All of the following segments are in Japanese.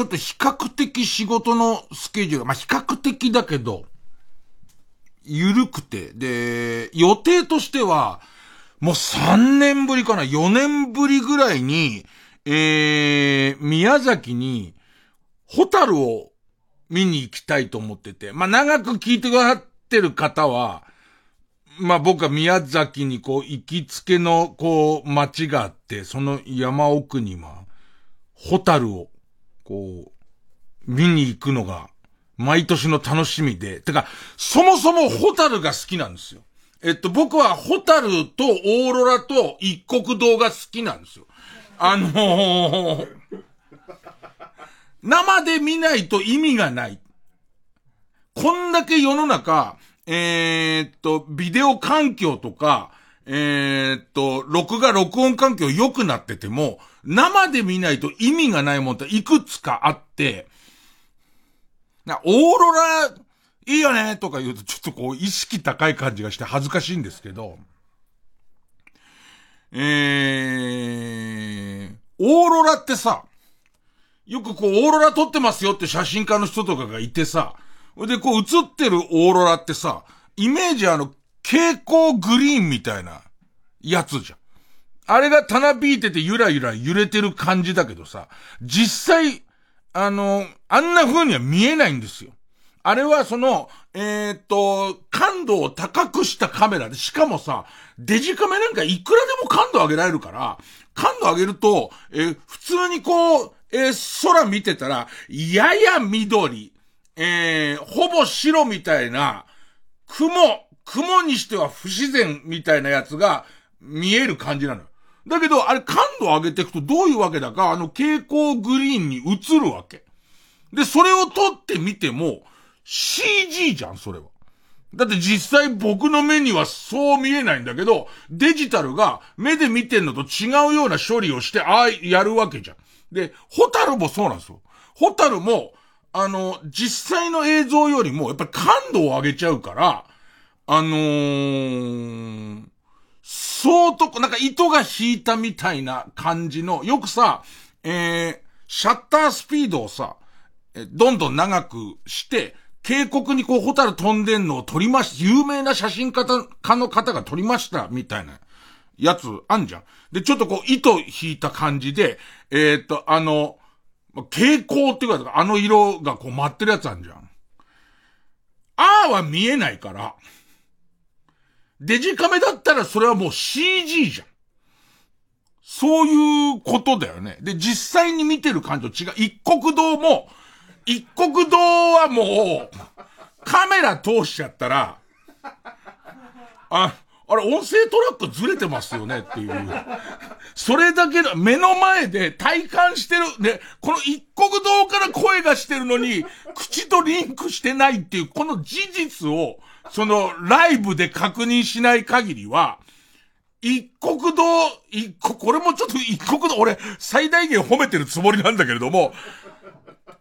ちょっと比較的仕事のスケジュール、まあ、比較的だけど、ゆるくて、で、予定としては、もう3年ぶりかな、4年ぶりぐらいに、えー、宮崎に、ホタルを見に行きたいと思ってて、まあ、長く聞いてくださってる方は、まあ、僕は宮崎にこう、行きつけの、こう、街があって、その山奥に、まあ、ホタルを、こう、見に行くのが、毎年の楽しみで、てか、そもそもホタルが好きなんですよ。えっと、僕はホタルとオーロラと一国道が好きなんですよ。あのー、生で見ないと意味がない。こんだけ世の中、えー、っと、ビデオ環境とか、えー、っと、録画録音環境良くなってても、生で見ないと意味がないもんっていくつかあって、な、オーロラ、いいよねとか言うとちょっとこう意識高い感じがして恥ずかしいんですけど、えー、オーロラってさ、よくこうオーロラ撮ってますよって写真家の人とかがいてさ、でこう映ってるオーロラってさ、イメージあの、蛍光グリーンみたいなやつじゃん。あれがたなびいててゆらゆら揺れてる感じだけどさ、実際、あの、あんな風には見えないんですよ。あれはその、えー、っと、感度を高くしたカメラで、しかもさ、デジカメなんかいくらでも感度上げられるから、感度上げると、えー、普通にこう、えー、空見てたら、やや緑、え、ほぼ白みたいな、雲、雲にしては不自然みたいなやつが見える感じなのよ。だけど、あれ感度上げていくとどういうわけだか、あの蛍光グリーンに映るわけ。で、それを撮ってみても、CG じゃん、それは。だって実際僕の目にはそう見えないんだけど、デジタルが目で見てんのと違うような処理をして、ああ、やるわけじゃん。で、ホタルもそうなんですよ。ホタルも、あの、実際の映像よりも、やっぱり感度を上げちゃうから、あのー、相当、なんか糸が引いたみたいな感じの、よくさ、えー、シャッタースピードをさ、えどんどん長くして、渓谷にこうホタル飛んでんのを撮りまし、有名な写真家の方が撮りました、みたいなやつあんじゃん。で、ちょっとこう糸引いた感じで、えー、っと、あの、蛍光っていうか、あの色がこう舞ってるやつあんじゃん。あーは見えないから、デジカメだったらそれはもう CG じゃん。そういうことだよね。で、実際に見てる感じと違う。一国道も、一国道はもう、カメラ通しちゃったら、あ、あれ、音声トラックずれてますよね？っていう。それだけの、目の前で体感してる、ね、この一国道から声がしてるのに、口とリンクしてないっていう、この事実を、その、ライブで確認しない限りは、一国道、一国、これもちょっと一国道、俺、最大限褒めてるつもりなんだけれども、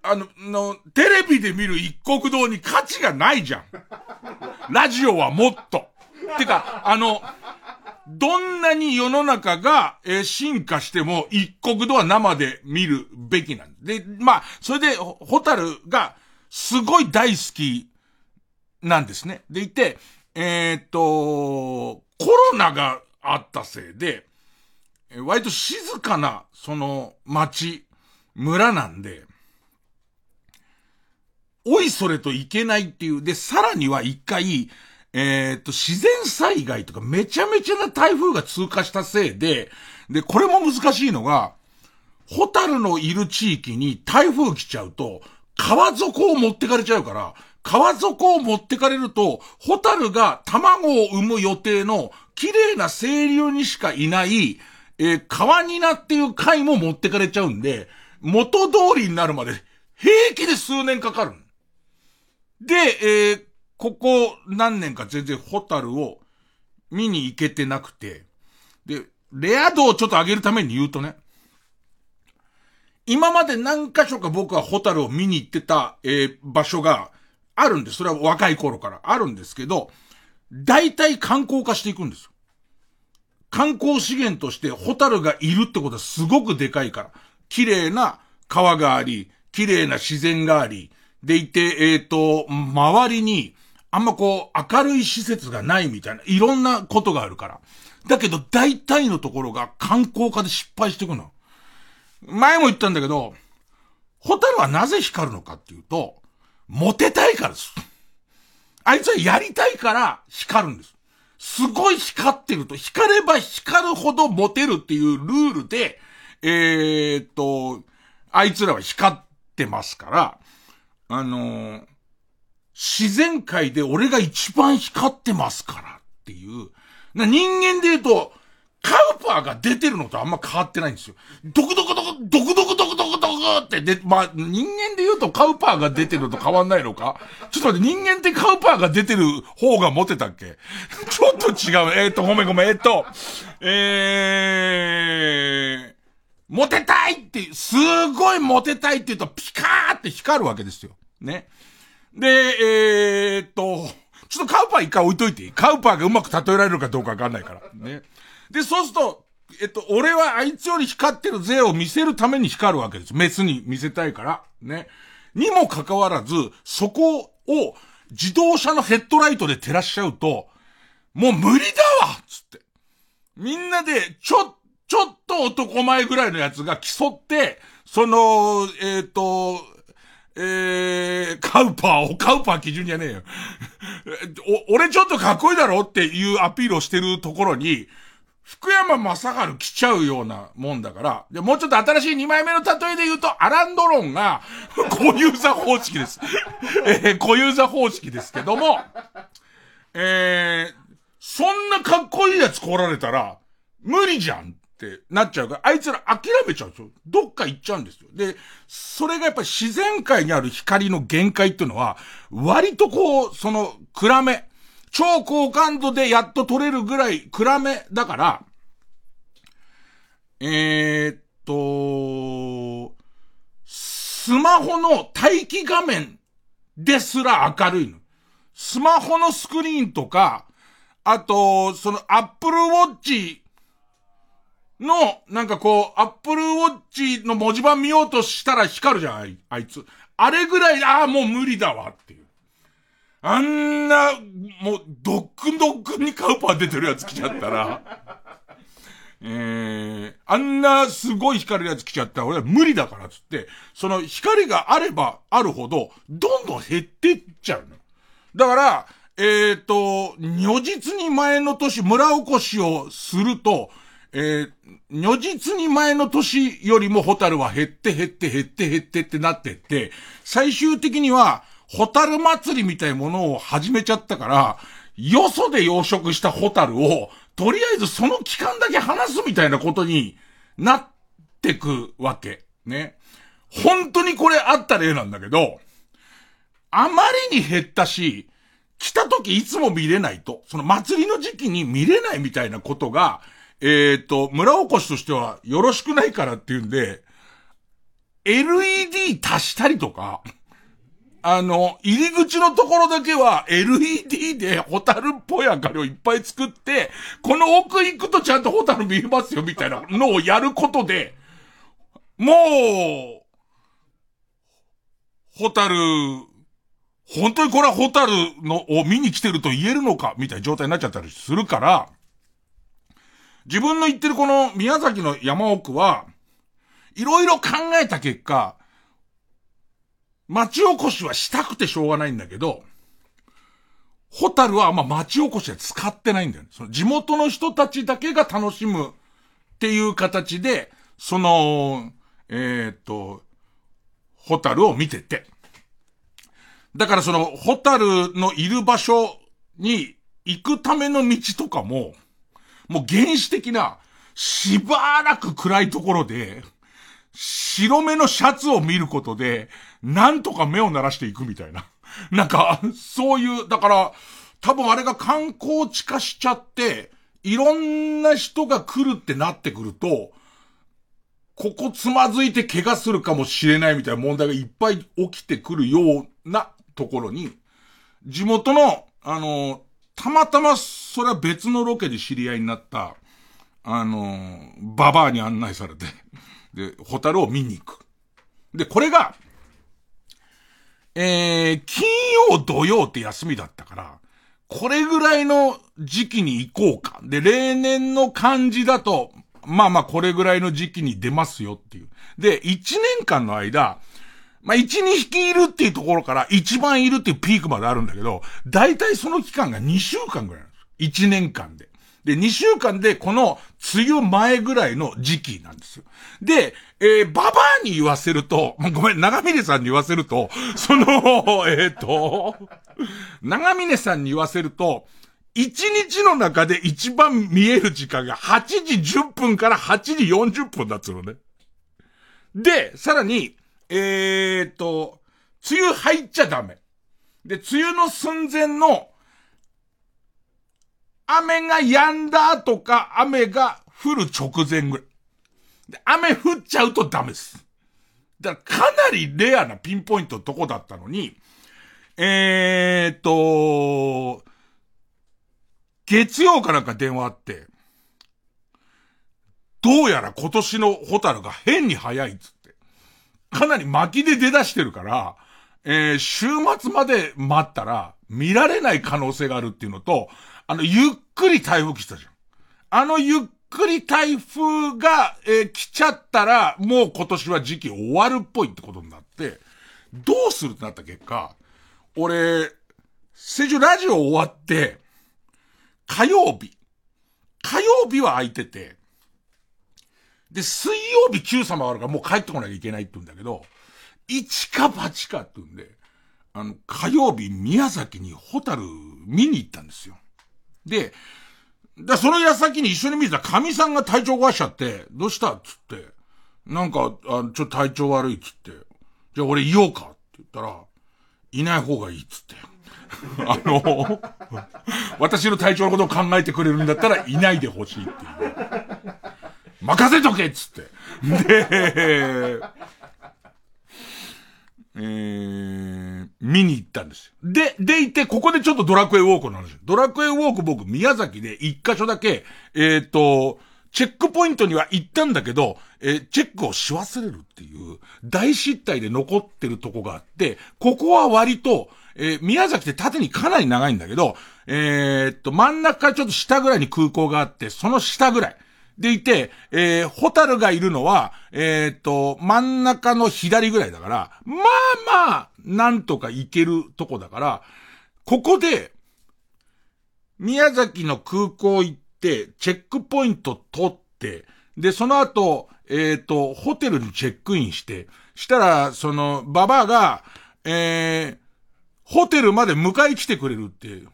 あの、の、テレビで見る一国道に価値がないじゃん。ラジオはもっと。てか、あの、どんなに世の中が、えー、進化しても、一国道は生で見るべきなんで。で、まあ、それで、ホタルが、すごい大好き、なんですね。でいて、えー、っと、コロナがあったせいで、割と静かな、その、町、村なんで、おいそれといけないっていう。で、さらには一回、えー、っと、自然災害とかめちゃめちゃな台風が通過したせいで、で、これも難しいのが、ホタルのいる地域に台風来ちゃうと、川底を持ってかれちゃうから、川底を持ってかれると、ホタルが卵を産む予定の綺麗な清流にしかいない、えー、川になっていう貝も持ってかれちゃうんで、元通りになるまで平気で数年かかる。で、えー、ここ何年か全然ホタルを見に行けてなくて、で、レア度をちょっと上げるために言うとね、今まで何箇所か僕はホタルを見に行ってた、えー、場所があるんです。それは若い頃からあるんですけど、大体観光化していくんですよ。観光資源としてホタルがいるってことはすごくでかいから。綺麗な川があり、綺麗な自然があり、でいて、えっ、ー、と、周りに、あんまこう、明るい施設がないみたいな、いろんなことがあるから。だけど、大体のところが観光化で失敗していくの。前も言ったんだけど、ホタルはなぜ光るのかっていうと、モテたいからです。あいつはやりたいから光るんです。すごい光ってると、光れば光るほどモテるっていうルールで、えー、っと、あいつらは光ってますから、あのー、自然界で俺が一番光ってますからっていう、な人間で言うと、カウパーが出てるのとあんま変わってないんですよ。ドクドクドク、ドクドクドクドクドクってで、まあ、人間で言うとカウパーが出てるのと変わんないのか？ちょっと待って、人間ってカウパーが出てる方がモテたっけ？ちょっと違う。えー、っと、ごめんごめん、えー、っと、えー、モテたいって、すごいモテたいって言うとピカーって光るわけですよ。ね。で、えー、っと、ちょっとカウパー一回置いといていい？カウパーがうまく例えられるかどうかわかんないから。ね。で、そうすると、えっと、俺はあいつより光ってる税を見せるために光るわけです。メスに見せたいから。ね。にもかかわらず、そこを自動車のヘッドライトで照らしちゃうと、もう無理だわつって。みんなで、ちょ、ちょっと男前ぐらいのやつが競って、その、えっ、ー、と、えー、カウパーを、カウパー基準じゃねえよ。お、俺ちょっとかっこいいだろっていうアピールをしてるところに、福山雅治来ちゃうようなもんだから、で、もうちょっと新しい2枚目の例えで言うと、アランドロンが、固有座方式です。えー、固有座方式ですけども、えー、そんなかっこいいやつ来られたら、無理じゃんってなっちゃうから、あいつら諦めちゃうんですよ。どっか行っちゃうんですよ。で、それがやっぱ自然界にある光の限界っていうのは、割とこう、その、暗め、超高感度でやっと撮れるぐらい暗めだから、え、っと、スマホの待機画面ですら明るいの。スマホのスクリーンとか、あと、そのアップルウォッチの、なんかこう、アップルウォッチの文字盤見ようとしたら光るじゃん、あいつ。あれぐらい、ああ、もう無理だわっていう。あんな、もう、ドックンドックンにカウパー出てるやつ来ちゃったら、えー、あんなすごい光るやつ来ちゃったら俺は無理だからつって、その光があればあるほど、どんどん減ってっちゃうの。だから、えっ、ー、と、如実に前の年村おこしをすると、えー、如実に前の年よりもホタルは減って減って減って減ってってなってって、最終的には、ホタル祭りみたいなものを始めちゃったから、よそで養殖したホタルを、とりあえずその期間だけ話すみたいなことになってくわけ。ね。本当にこれあった例なんだけど、あまりに減ったし、来た時いつも見れないと、その祭りの時期に見れないみたいなことが、えっ、ー、と、村おこしとしてはよろしくないからっていうんで、LED 足したりとか、あの、入り口のところだけは LED でホタルっぽい明かりをいっぱい作って、この奥行くとちゃんとホタル見えますよみたいなのをやることで、もう、ホタル、本当にこれはホタルのを見に来てると言えるのかみたいな状態になっちゃったりするから、自分の言ってるこの宮崎の山奥は、いろいろ考えた結果、町おこしはしたくてしょうがないんだけど、ホタルはあんま町おこしは使ってないんだよね。その地元の人たちだけが楽しむっていう形で、その、えー、っと、ホタルを見てて。だからその、ホタルのいる場所に行くための道とかも、もう原始的な、しばらく暗いところで、白目のシャツを見ることで、なんとか目を鳴らしていくみたいな。なんか、そういう、だから、多分あれが観光地化しちゃって、いろんな人が来るってなってくると、ここつまずいて怪我するかもしれないみたいな問題がいっぱい起きてくるようなところに、地元の、あの、たまたまそれは別のロケで知り合いになった、あの、ババアに案内されて、で、ホタルを見に行く。で、これが、えー、金曜土曜って休みだったから、これぐらいの時期に行こうか。で、例年の感じだと、まあまあこれぐらいの時期に出ますよっていう。で、1年間の間、まあ、1、2匹いるっていうところから一番いるっていうピークまであるんだけど、だいたいその期間が2週間ぐらい。1年間で。で、2週間でこの梅雨前ぐらいの時期なんですよ。で、えー、ババアに言わせると、ごめん、長峰さんに言わせると、その、えっ、ー、と、長峰さんに言わせると、1日の中で一番見える時間が8時10分から8時40分だっつうのね。で、さらに、えー、っと、梅雨入っちゃダメ。で、梅雨の寸前の、雨が止んだとか、雨が降る直前ぐらい。で、雨降っちゃうとダメです。だからかなりレアなピンポイントのとこだったのに、えー、っと、月曜かなんか電話あって、どうやら今年のホタルが変に早いっつって。かなり巻きで出だしてるから、えー、週末まで待ったら見られない可能性があるっていうのと、あの、ゆっくり台風来たじゃん。あのゆっくり台風が、えー、来ちゃったら、もう今年は時期終わるっぽいってことになって、どうするってなった結果、俺、先週ラジオ終わって、火曜日。火曜日は空いてて、で、水曜日 Q 様があるからもう帰ってこなきゃいけないって言うんだけど、一か八かって言うんで、あの、火曜日宮崎にホタル見に行ったんですよ。で、だその矢先に一緒に見てた神さんが体調壊しちゃって、どうしたっつって、なんか、あちょっと体調悪いっつって、じゃあ俺いようかって言ったら、いない方がいいっつって。あの、私の体調のことを考えてくれるんだったらいないでほしいっていう。任せとけっつって。で、えー、見に行ったんですよ。で、でいて、ここでちょっとドラクエウォークの話。ドラクエウォーク僕、宮崎で一箇所だけ、えっ、ー、と、チェックポイントには行ったんだけど、えー、チェックをし忘れるっていう、大失態で残ってるとこがあって、ここは割と、えー、宮崎って縦にかなり長いんだけど、えー、っと、真ん中ちょっと下ぐらいに空港があって、その下ぐらい。でいて、えー、ホタルがいるのは、えー、と、真ん中の左ぐらいだから、まあまあ、なんとか行けるとこだから、ここで、宮崎の空港行って、チェックポイント取って、で、その後、えっ、と、ホテルにチェックインして、したら、その、ババアが、えー、ホテルまで迎え来てくれるっていう。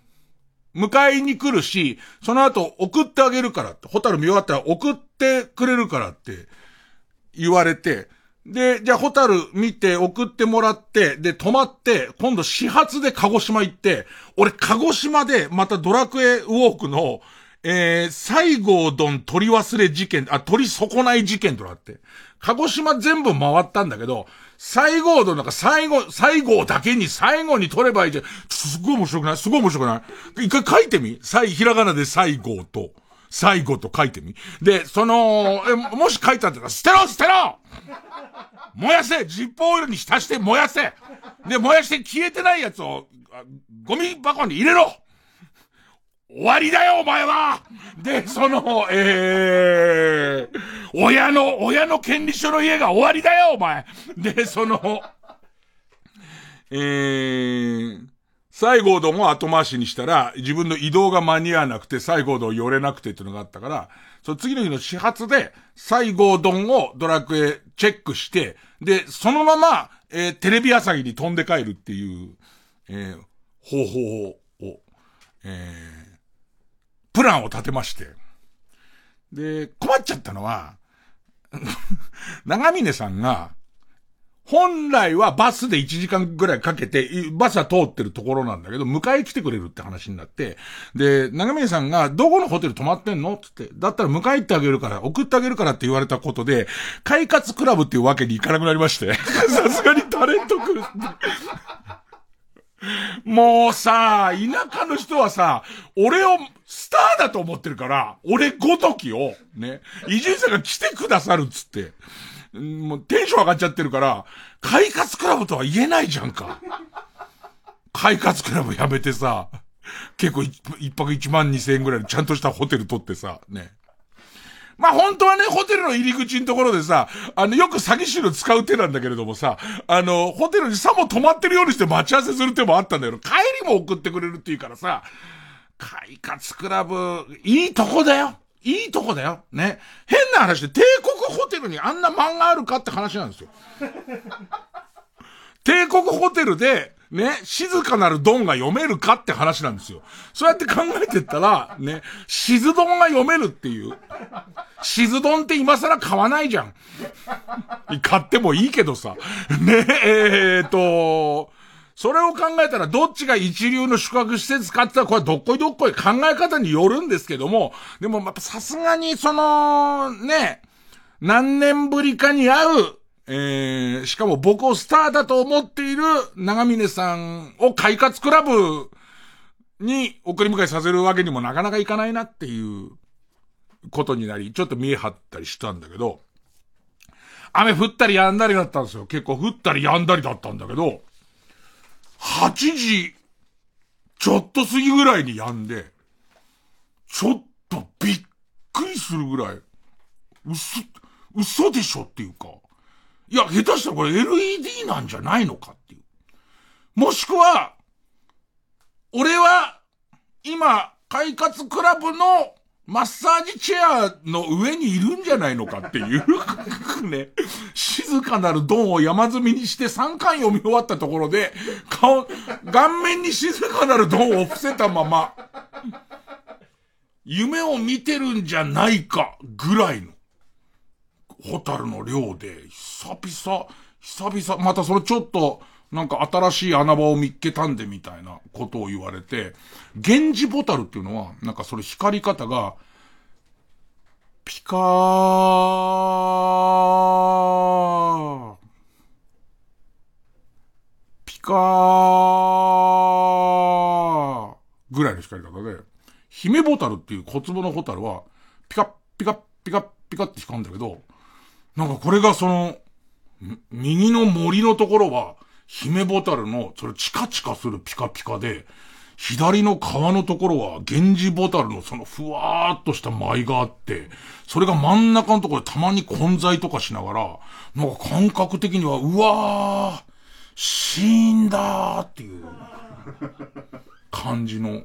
迎えに来るし、その後送ってあげるからって、ホタル見終わったら送ってくれるからって。言われて、で、じゃあホタル見て送ってもらって、で、泊まって、今度始発で鹿児島行って、俺鹿児島でまたドラクエウォークの、えー、西郷どん取り忘れ事件、あ、取り損ない事件となって、鹿児島全部回ったんだけど、西郷どなんか最後、最後だけに最後に取ればいいじゃん。すごい面白くない？すごい面白くない？一回書いてみ。最、ひらがなで西郷と、最後と書いてみ。で、その、え、もし書いてあったら、捨てろ捨てろ！燃やせ！ジップオイルに浸して燃やせ！で、燃やして消えてないやつを、ゴミ箱に入れろ！終わりだよ、お前は。で、その、えー、親の、親の権利書の家が終わりだよ、お前。で、その、えー、西郷ども後回しにしたら、自分の移動が間に合わなくて、西郷ど寄れなくてっていうのがあったから、その次の日の始発で、西郷どんをドラクエチェックして、で、そのまま、えー、テレビ朝日に飛んで帰るっていう、えー、方法を、えー、プランを立てまして。で、困っちゃったのは、長峰さんが、本来はバスで1時間ぐらいかけて、バスは通ってるところなんだけど、迎え来てくれるって話になって、で、長峰さんが、どこのホテル泊まってんの？つって、だったら迎え行ってあげるから、送ってあげるからって言われたことで、快活クラブっていうわけにいかなくなりまして、さすがにタレント来るもうさ、田舎の人はさ、俺をスターだと思ってるから、俺ごときを、ね、伊集院さんが来てくださるっつって。もうテンション上がっちゃってるから、快活クラブとは言えないじゃんか。快活クラブやめてさ、結構一泊一万二千円ぐらいのちゃんとしたホテル取ってさ、ね。まあ本当はね、ホテルの入り口のところでさ、あの、よく詐欺師の使う手なんだけれどもさ、あの、ホテルにさも泊まってるようにして待ち合わせする手もあったんだけど、帰りも送ってくれるっていうからさ、快活クラブ、いいとこだよ。いいとこだよ。ね。変な話で、帝国ホテルにあんな漫画あるかって話なんですよ。帝国ホテルで、ね、静かなるドンが読めるかって話なんですよ。そうやって考えてったら、ね、静ドンが読めるっていう。静ドンって今更買わないじゃん。買ってもいいけどさ。ね、えー、っと、それを考えたらどっちが一流の宿泊施設かって言ったらこれどっこいどっこい考え方によるんですけども、でもやっぱさすがにその、ね、何年ぶりかに会う、えー、しかも僕をスターだと思っている長峰さんを快活クラブに送り迎えさせるわけにもなかなかいかないなっていうことになり、ちょっと見え張ったりしたんだけど、雨降ったり止んだりだったんですよ。結構降ったり止んだりだったんだけど、8時、ちょっと過ぎぐらいに止んで、ちょっとびっくりするぐらい、嘘、嘘でしょっていうか、いや、下手したらこれ LED なんじゃないのかっていう。もしくは、俺は、今、快活クラブのマッサージチェアの上にいるんじゃないのかっていうね、静かなるドンを山積みにして3巻読み終わったところで、顔、顔面に静かなるドンを伏せたまま、夢を見てるんじゃないかぐらいの、ホタルの量で、久々、久々、またそれちょっと、なんか新しい穴場を見っけたんでみたいなことを言われて、源氏ボタルっていうのは、なんかそれ光り方が、ピカー、ピカー、ぐらいの光り方で、姫ボタルっていう小壺のホタルは、ピカッピカッピカッピカって光るんだけど、なんかこれがその、右の森のところは、姫ボタルの、それチカチカするピカピカで、左の川のところは、源氏ボタルのそのふわーっとした舞があって、それが真ん中のところでたまに混在とかしながら、なんか感覚的には、うわー、死んだーっていう感じの、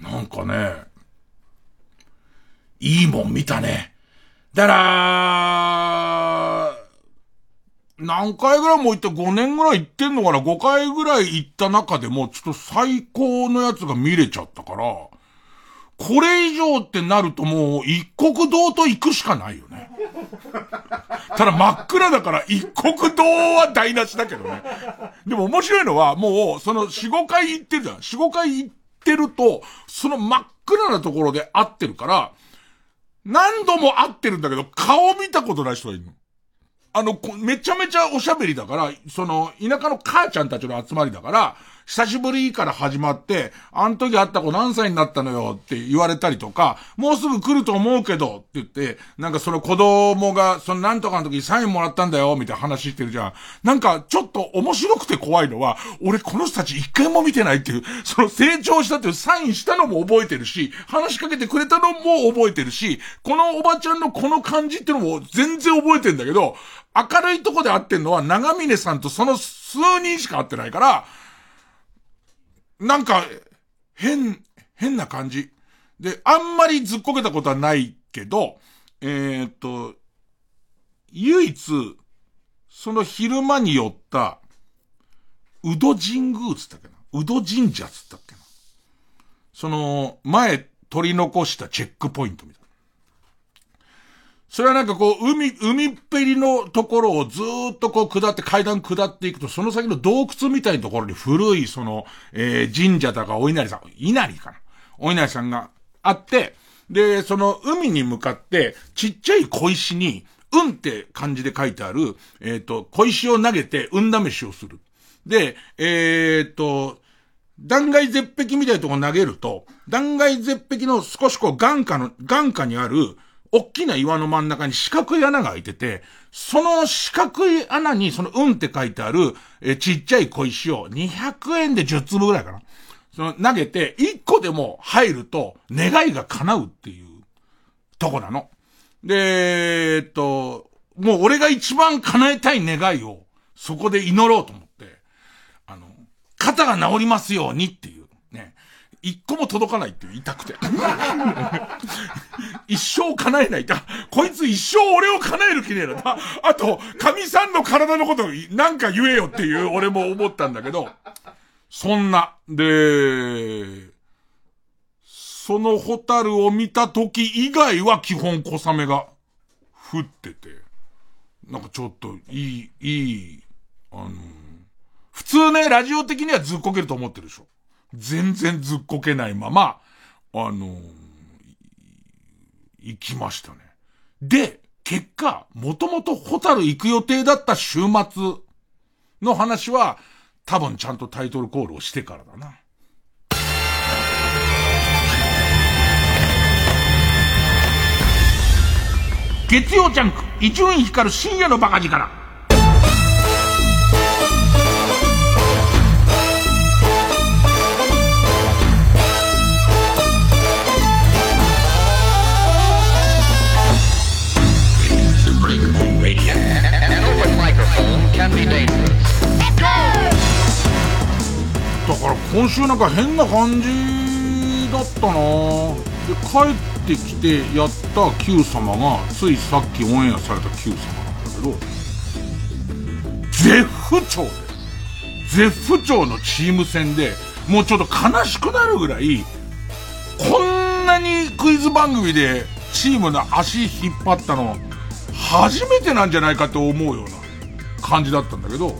なんかね、いいもん見たね。だら何回ぐらいも行って5年ぐらい行ってんのかな ?5 回ぐらい行った中でもちょっと最高のやつが見れちゃったから、これ以上ってなるともう一国道と行くしかないよね。ただ真っ暗だから一国道は台無しだけどね。でも面白いのはもうその4、5回行ってるじゃん。4、5回行ってると、その真っ暗なところで会ってるから、何度も会ってるんだけど顔見たことない人がいるの。あの、めちゃめちゃおしゃべりだから、その、田舎の母ちゃんたちの集まりだから、久しぶりから始まって、あの時会った子何歳になったのよって言われたりとか、もうすぐ来ると思うけどって言って、なんかその子供が、そのなんとかの時にサインもらったんだよみたいな話してるじゃん。なんかちょっと面白くて怖いのは、俺この人たち一回も見てないっていう、その成長したっていうサインしたのも覚えてるし、話しかけてくれたのも覚えてるし、このおばちゃんのこの感じっていうのも全然覚えてんだけど、明るいとこで会ってんのは長峰さんとその数人しか会ってないから、なんか、変、変な感じ。で、あんまりずっこけたことはないけど、えー、っと、唯一、その昼間に寄った、宇戸神宮つったっけな？宇戸神社つったっけな？その、前取り残したチェックポイント。それはなんかこう、海、海っぺりのところをずっとこう下って階段下っていくと、その先の洞窟みたいなところに古いその、えー、神社だかお稲荷さん、稲荷かなお稲荷さんがあって、で、その海に向かって、ちっちゃい小石に、うんって漢字で書いてある、えっ、ー、と、小石を投げて、運試しをする。で、えっ、ー、と、断崖絶壁みたいなとこ投げると、断崖絶壁の少しこう眼下の、眼下にある、大きな岩の真ん中に四角い穴が開いてて、その四角い穴にその運って書いてある、えちっちゃい小石を200円で10粒ぐらいかな。その投げて、1個でも入ると願いが叶うっていうとこなの。で、えっと、もう俺が一番叶えたい願いをそこで祈ろうと思って、あの、肩が治りますようにっていう。一個も届かないっていう、痛くて。一生叶えない。だこいつ一生俺を叶える気ねえな。あと、神さんの体のことなんか言えよっていう俺も思ったんだけど、そんな。で、そのホタルを見た時以外は基本小雨が降ってて、なんかちょっといい、いい、あの、普通ね、ラジオ的にはずっこけると思ってるでしょ。全然ずっこけないまま、あの行きましたね。で、結果、もともとホタル行く予定だった週末の話は、多分ちゃんとタイトルコールをしてからだな。月曜ジャンク、伊集院光深夜のバカ力。だから今週なんか変な感じだったな。で帰ってきてやった Q 様がついさっきオンエアされた Q 様なんだけど絶不調で絶不調のチーム戦でもうちょっと悲しくなるぐらいこんなにクイズ番組でチームの足引っ張ったの初めてなんじゃないかと思うよな。感じだったんだけど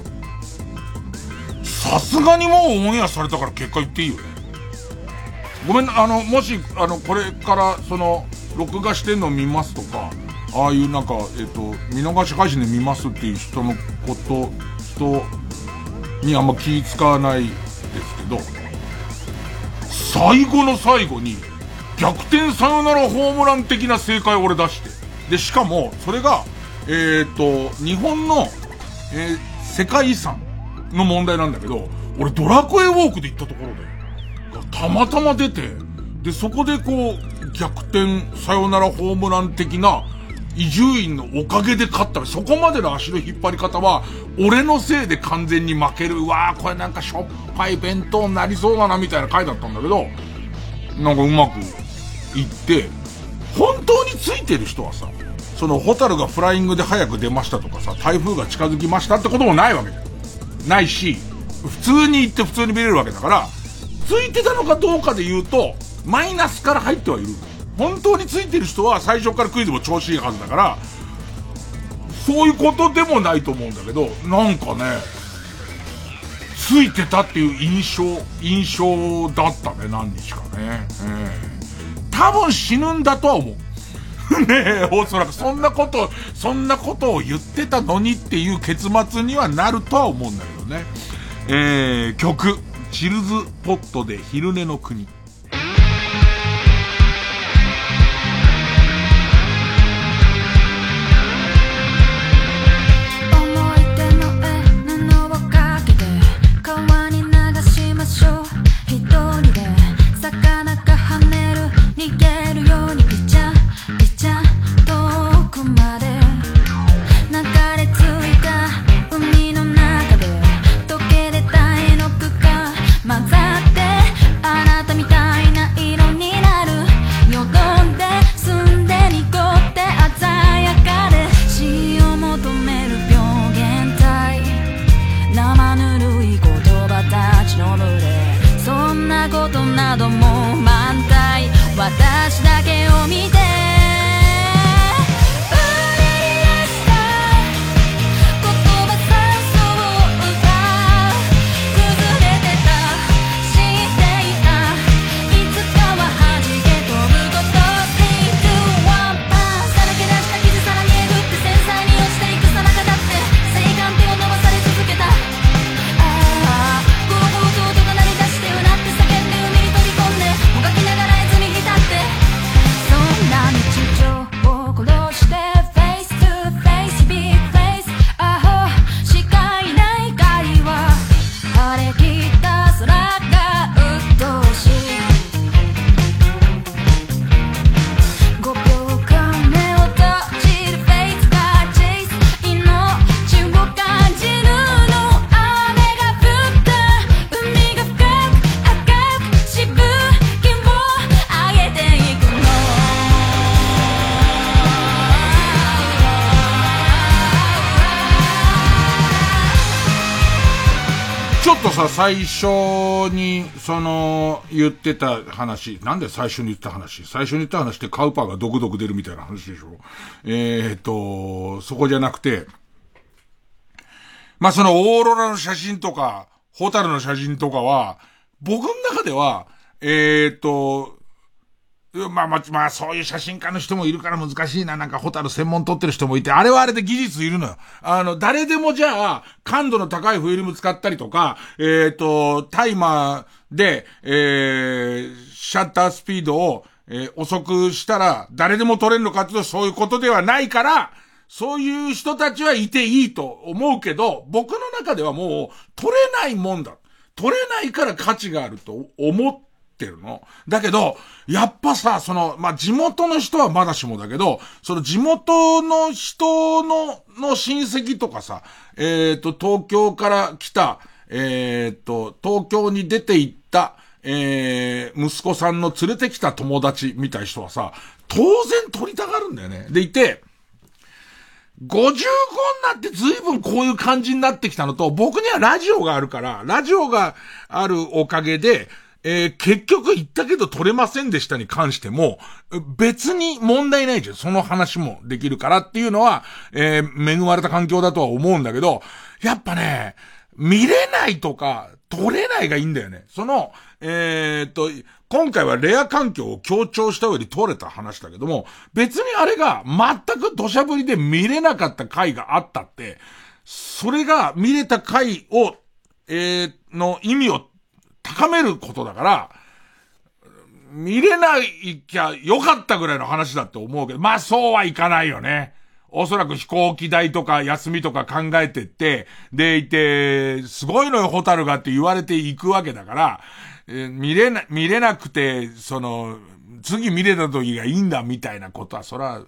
さすがにもうオンエアされたから結果言っていいよね。ごめんあの、もし、あの、これからその、録画してんの見ますとか、ああいうなんか、えっ、と、見逃し配信で見ますっていう人のこと、人にあんま気使わないですけど、最後の最後に、逆転サヨナラホームラン的な正解を俺出して。で、しかも、それが、えっ、と、日本の、えー、世界遺産の問題なんだけど、俺ドラクエウォークで行ったところで、たまたま出て、で、そこでこう、逆転、サヨナラホームラン的な、伊集院のおかげで勝ったら、そこまでの足の引っ張り方は、俺のせいで完全に負ける。うわー、これなんかしょっぱい弁当になりそうだな、みたいな回だったんだけど、なんかうまくいって、本当についてる人はさ、そのホタルがフライングで早く出ましたとかさ、台風が近づきましたってこともないわけだよ。ないし、普通に行って普通に見れるわけだから、ついてたのかどうかで言うと、マイナスから入ってはいる。本当についてる人は最初からクイズも調子いいはずだから、そういうことでもないと思うんだけど、なんかね、ついてたっていう印象、印象だったね、何日かね。えー、多分死ぬんだとは思う。ねえ、おそらくそんなこと、そんなことを言ってたのにっていう結末にはなるとは思うんだけどね。えー、曲、チルズポットで昼寝の国。最初に、その、言ってた話、なんで最初に言った話？最初に言った話ってカウパーがドクドク出るみたいな話でしょ？えー、っと、そこじゃなくて、まあ、そのオーロラの写真とか、ホタルの写真とかは、僕の中では、えー、っと、まあまあ、まあ、そういう写真家の人もいるから難しいな。なんか、ホタル専門撮ってる人もいて、あれはあれで技術いるのよ。あの、誰でもじゃあ、感度の高いフィルム使ったりとか、えっ、ー、と、タイマーで、えー、シャッタースピードを、えー、遅くしたら、誰でも撮れるのかっていうと、そういうことではないから、そういう人たちはいていいと思うけど、僕の中ではもう、撮れないもんだ。撮れないから価値があると思ってってるの。だけど、やっぱさ、その、まあ、地元の人はまだしもだけど、その地元の人の、の親戚とかさ、えっ、ー、と、東京から来た、えっ、ー、と、東京に出て行った、えー、息子さんの連れてきた友達みたいな人はさ、当然取りたがるんだよね。でいて、55になって随分こういう感じになってきたのと、僕にはラジオがあるから、ラジオがあるおかげで、えー、結局言ったけど取れませんでしたに関しても、別に問題ないじゃん。その話もできるからっていうのは、えー、恵まれた環境だとは思うんだけど、やっぱね、見れないとか、取れないがいいんだよね。その、えー、っと、今回はレア環境を強調した上で取れた話だけども、別にあれが全く土砂降りで見れなかった回があったって、それが見れた回を、えー、の意味を高めることだから、見れないきゃよかったぐらいの話だって思うけど、まあそうはいかないよね。おそらく飛行機代とか休みとか考えてって、でいて、すごいのよ、ホタルがって言われていくわけだから、えー、見れな、見れなくて、その、次見れた時がいいんだみたいなことは、そら、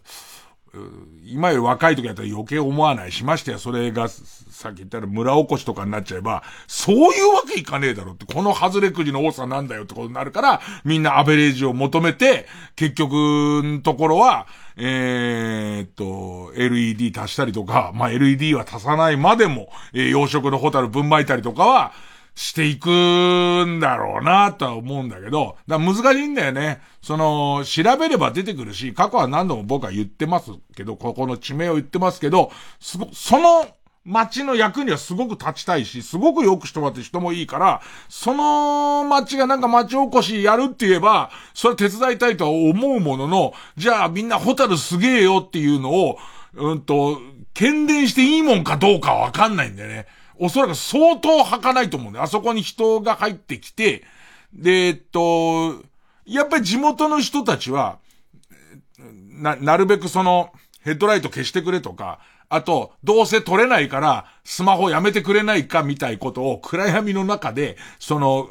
今より若い時だったら余計思わないしましてや、それが、さっき言ったら村おこしとかになっちゃえば、そういうわけいかねえだろって、この外れくじの多さなんだよってことになるから、みんなアベレージを求めて、結局のところは、えー、っと、LED 足したりとか、まあ、LED は足さないまでも、えー、養殖のホタルぶんまいたりとかは、していくんだろうなとは思うんだけど、だ難しいんだよね。その、調べれば出てくるし、過去は何度も僕は言ってますけど、ここの地名を言ってますけど、その町の役にはすごく立ちたいし、すごくよくしてもらって人もいいから、その町がなんか町おこしやるって言えば、それ手伝いたいとは思うものの、じゃあみんなホタルすげえよっていうのを、うんと、検伝していいもんかどうかわかんないんだよね。おそらく相当履かないと思うんだよ。あそこに人が入ってきて、で、えっと、やっぱり地元の人たちは、な、なるべくその、ヘッドライト消してくれとか、あと、どうせ撮れないから、スマホやめてくれないかみたいことを暗闇の中で、その、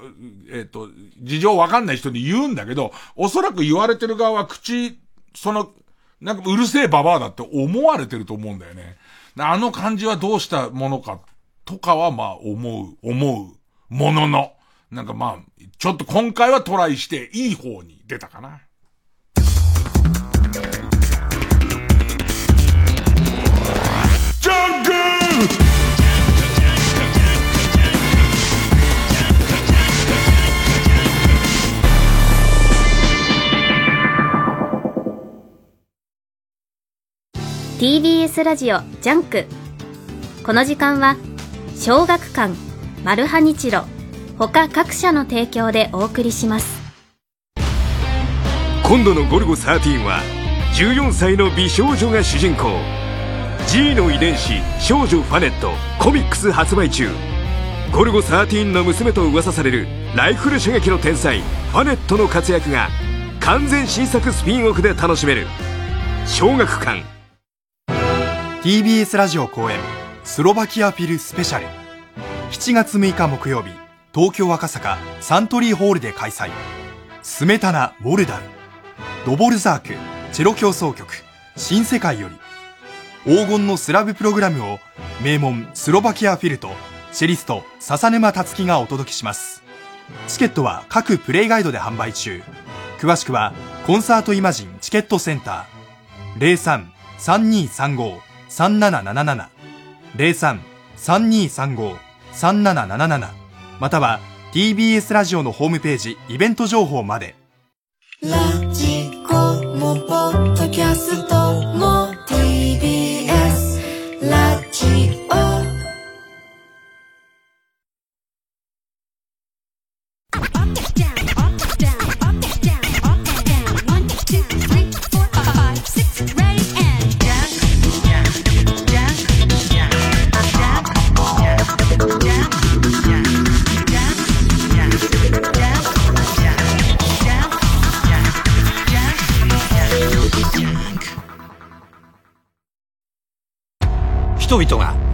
えっ、と、事情わかんない人に言うんだけど、おそらく言われてる側は口、その、なんかうるせえババアだって思われてると思うんだよね。あの感じはどうしたものかとかはまあ思う、思うものの、なんかまあ、ちょっと今回はトライしていい方に出たかな。ジャンク TBS ラジオジャンクこの時間は小学館マルハニチロ他各社の提供でお送りします。今度の「ゴルゴ13」は14歳の美少女が主人公。G の遺伝子少女ファネットコミックス発売中。ゴルゴ13の娘と噂されるライフル射撃の天才ファネットの活躍が完全新作スピンオフで楽しめる。小学館。TBS ラジオ公演スロバキアフィルスペシャル。7月6日木曜日東京赤坂サントリーホールで開催。スメタナ・モルダル。ドボルザークチェロ協奏曲新世界より。黄金のスラブプログラムを名門スロバキアフィルとチェリスト笹沼達樹がお届けします。チケットは各プレイガイドで販売中。詳しくはコンサートイマジンチケットセンター。03-3235-3777 03-3235-3777または TBS ラジオのホームページイベント情報まで。ラジコもポッドキャスト。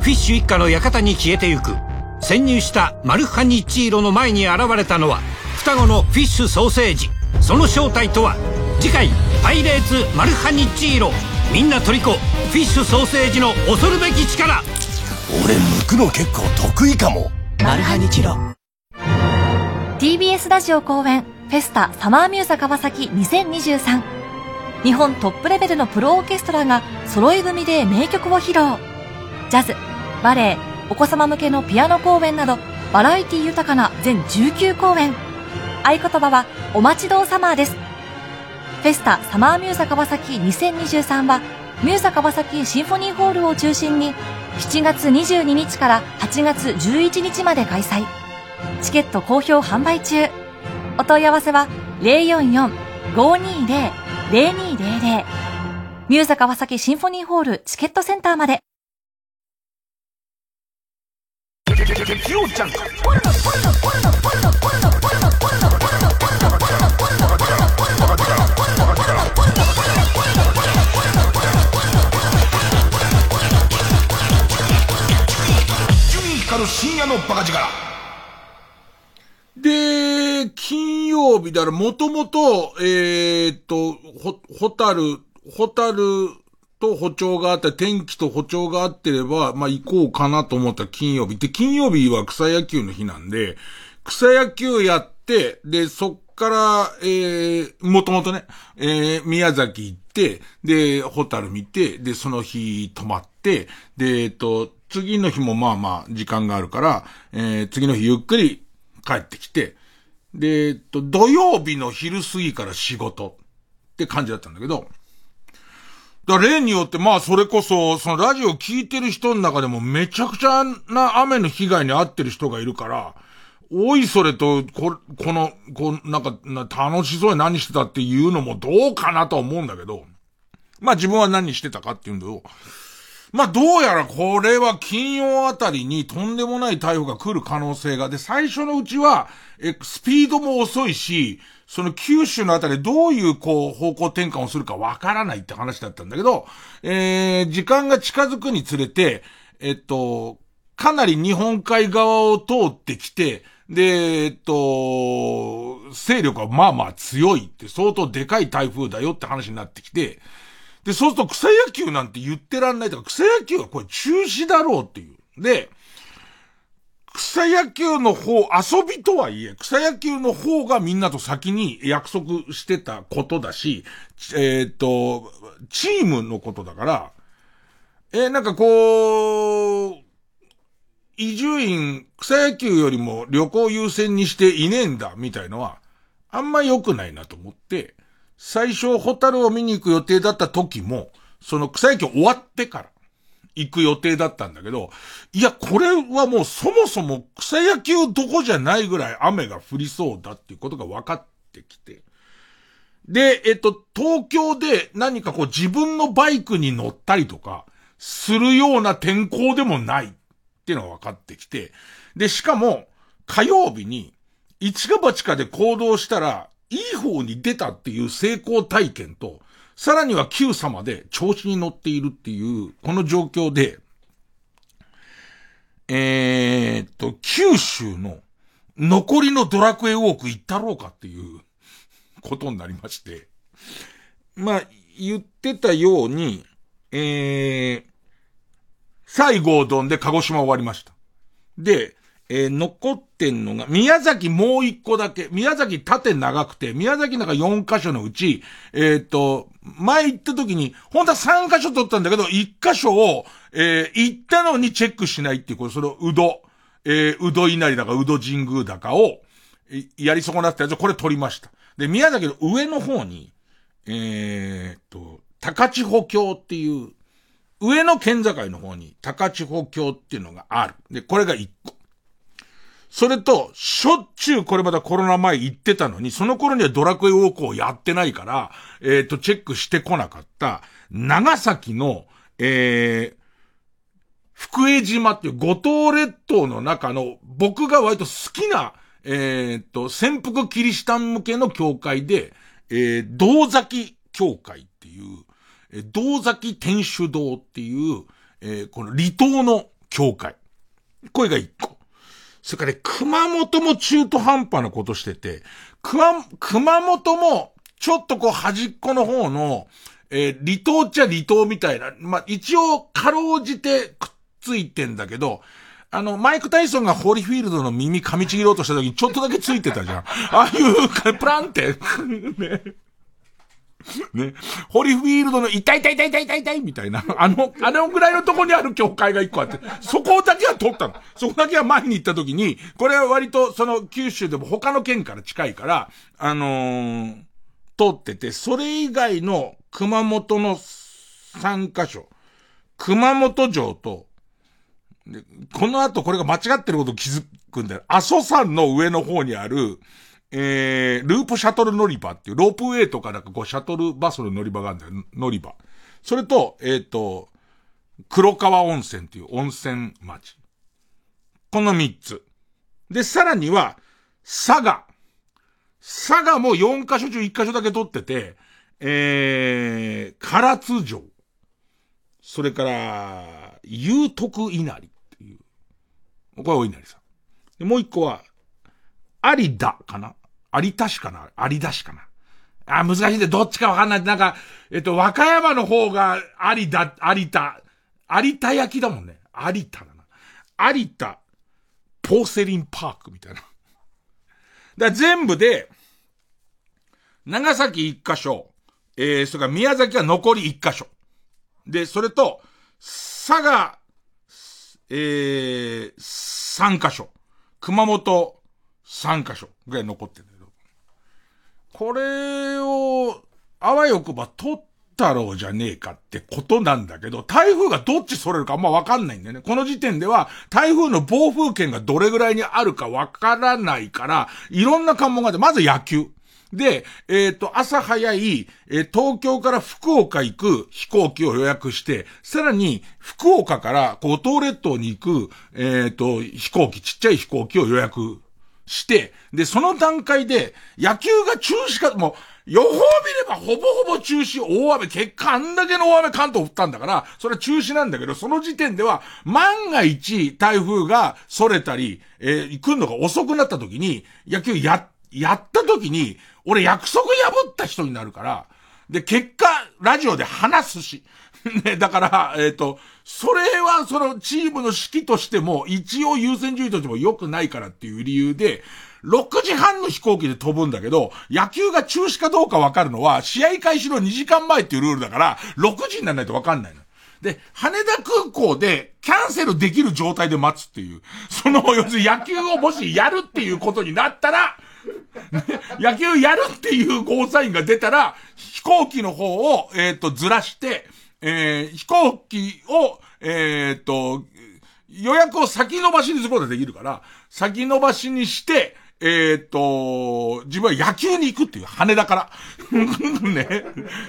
フィッシュ一家の館に消えてゆく。潜入したマルハニチーロの前に現れたのは双子のフィッシュソーセージ。その正体とは次回「パイレーツマルハニチーロ」みんな虜フィッシュソーセージの恐るべき力。俺剥くの結構得意かも。マルハニチロ。TBS ラジオ公演フェスタサマーミューザ川崎2023日本トップレベルのプロオーケストラが揃い踏みで名曲を披露。ジャズ、バレエ、お子様向けのピアノ公演などバラエティ豊かな全19公演。合言葉はお待ちどうサマーです。フェスタサマーミューザ川崎2023はミューザ川崎シンフォニーホールを中心に7月22日から8月11日まで開催。チケット好評販売中。お問い合わせは044-520-0200ミューザ川崎シンフォニーホールチケットセンターまで。光る深夜のバカ力で、金曜日、だからもともと、えーっと、ほ、ホタル、ホタルと歩調があって、天気と歩調があってれば、まあ行こうかなと思った金曜日。で、金曜日は草野球の日なんで、草野球やって、で、そっから、えー、もともとね、えー、宮崎行って、で、ホタル見て、で、その日泊まって、で、えっと、次の日もまあまあ時間があるから、えー、次の日ゆっくり帰ってきて、で、えっと、土曜日の昼過ぎから仕事って感じだったんだけど、だ例によって、まあそれこそ、そのラジオ聞いてる人の中でもめちゃくちゃな雨の被害に遭ってる人がいるから、おいそれと、こ、この、こう、なんか、な楽しそうに何してたっていうのもどうかなと思うんだけど、まあ自分は何してたかっていうんだよ。まあどうやらこれは金曜あたりにとんでもない台風が来る可能性が、で、最初のうちは、え、スピードも遅いし、その九州のあたりどういうこう方向転換をするかわからないって話だったんだけど、えー、時間が近づくにつれて、えっと、かなり日本海側を通ってきて、で、えっと、勢力はまあまあ強いって相当でかい台風だよって話になってきて、で、そうすると草野球なんて言ってらんないとか、草野球はこれ中止だろうっていう。で、草野球の方、遊びとはいえ、草野球の方がみんなと先に約束してたことだし、えっ、と、チームのことだから、えーなんかこう、移住院、草野球よりも旅行優先にしていねえんだ、みたいのは、あんま良くないなと思って、最初、ホタルを見に行く予定だった時も、その草野球終わってから、行く予定だったんだけど、いや、これはもうそもそも草野球どこじゃないぐらい雨が降りそうだっていうことが分かってきて。で、えっと、東京で何かこう自分のバイクに乗ったりとか、するような天候でもないっていうのが分かってきて。で、しかも、火曜日に、一か八かで行動したら、いい方に出たっていう成功体験と、さらには Q 様で調子に乗っているっていう、この状況で、えーっと、九州の残りのドラクエウォーク行ったろうかっていうことになりまして。まあ、言ってたように、えー、西郷どんで鹿児島終わりました。で、えー残ってんのが、宮崎もう一個だけ。宮崎縦長くて、宮崎なんか4箇所のうち、えーっと、前行った時に、本当は3箇所取ったんだけど、1箇所を、えー行ったのにチェックしないっていう、これ、それを、うど。えー、うど稲荷だかうど神宮だかを、やり損なったやつをこれ取りました。で、宮崎の上の方に、えー、っと、高千穂峡っていう、上の県境の方に高千穂峡っていうのがある。で、これが一個。それと、しょっちゅうこれまたコロナ前行ってたのに、その頃にはドラクエウォークをやってないから、えっ、ー、と、チェックしてこなかった、長崎の、えー、福江島っていう五島列島の中の、僕が割と好きな、えっ、ー、と、潜伏キリシタン向けの教会で、えー、道崎教会っていう、えー、道崎天主堂っていう、えー、この離島の教会。これが一個。それから、ね、熊本も中途半端なことしてて、熊、熊本も、ちょっとこう端っこの方の、えー、離島っちゃ離島みたいな、まあ、一応、かろうじてくっついてんだけど、あの、マイク・タイソンがホーリーフィールドの耳噛みちぎろうとした時にちょっとだけついてたじゃん。ああいう、プランって、ね。ね。ホリフィールドの痛い痛い痛い痛い痛い痛いみたいな、あの、あのぐらいのとこにある教会が一個あって、そこだけは取ったの。そこだけは前に行った時に、これは割とその九州でも他の県から近いから、あのー、通ってて、それ以外の熊本の3カ所、熊本城と、で、この後これが間違ってることを気づくんだよ。阿蘇山の上の方にある、えー、ループシャトル乗り場っていう、ロープウェイとかなんかこうシャトルバスの乗り場があるんだよ。乗り場。それと、えっ、ー、と、黒川温泉っていう温泉町。この三つ。で、さらには、佐賀。佐賀も4カ所中1カ所だけ取ってて、えー、唐津城。それから、有徳稲荷っていう。これはお稲荷さん。で、もう一個は、有田かな？有田市かな？有田市かな？あ、難しいんで、どっちかわかんない。なんか、えっと、和歌山の方が有田、有田、有田焼きだもんね。有田だな。有田、ポーセリンパークみたいな。だ全部で、長崎一箇所、えー、それから宮崎は残り一箇所。で、それと、佐賀、えー、三箇所。熊本、三箇所ぐらい残ってるんだけど。これを、あわよくば取ったろうじゃねえかってことなんだけど、台風がどっちそれるかあんまわかんないんだよね。この時点では、台風の暴風圏がどれぐらいにあるかわからないから、いろんな関門があって、まず野球。で、えっ、ー、と、朝早い、えー、東京から福岡行く飛行機を予約して、さらに、福岡から五島列島に行く、えっ、ー、と、飛行機、ちっちゃい飛行機を予約して、で、その段階で、野球が中止か、もう、予報見ればほぼほぼ中止、大雨、結果あんだけの大雨関東降ったんだから、それは中止なんだけど、その時点では、万が一台風が逸れたり、えー、来るのが遅くなった時に、野球や、やった時に、俺約束破った人になるから、で、結果、ラジオで話すし。ね、だから、えっ、ー、と、それはそのチームの指揮としても、一応優先順位としても良くないからっていう理由で、6時半の飛行機で飛ぶんだけど、野球が中止かどうかわかるのは、試合開始の2時間前っていうルールだから、6時にならないとわかんないの。で、羽田空港でキャンセルできる状態で待つっていう、その、要するに野球をもしやるっていうことになったら、ね野球やるっていうゴーサインが出たら、飛行機の方を、えっ、ー、と、ずらして、えー、飛行機を、えっ、と、予約を先延ばしにすることができるから、先延ばしにして、えー、と、自分は野球に行くっていう、羽田から。ね。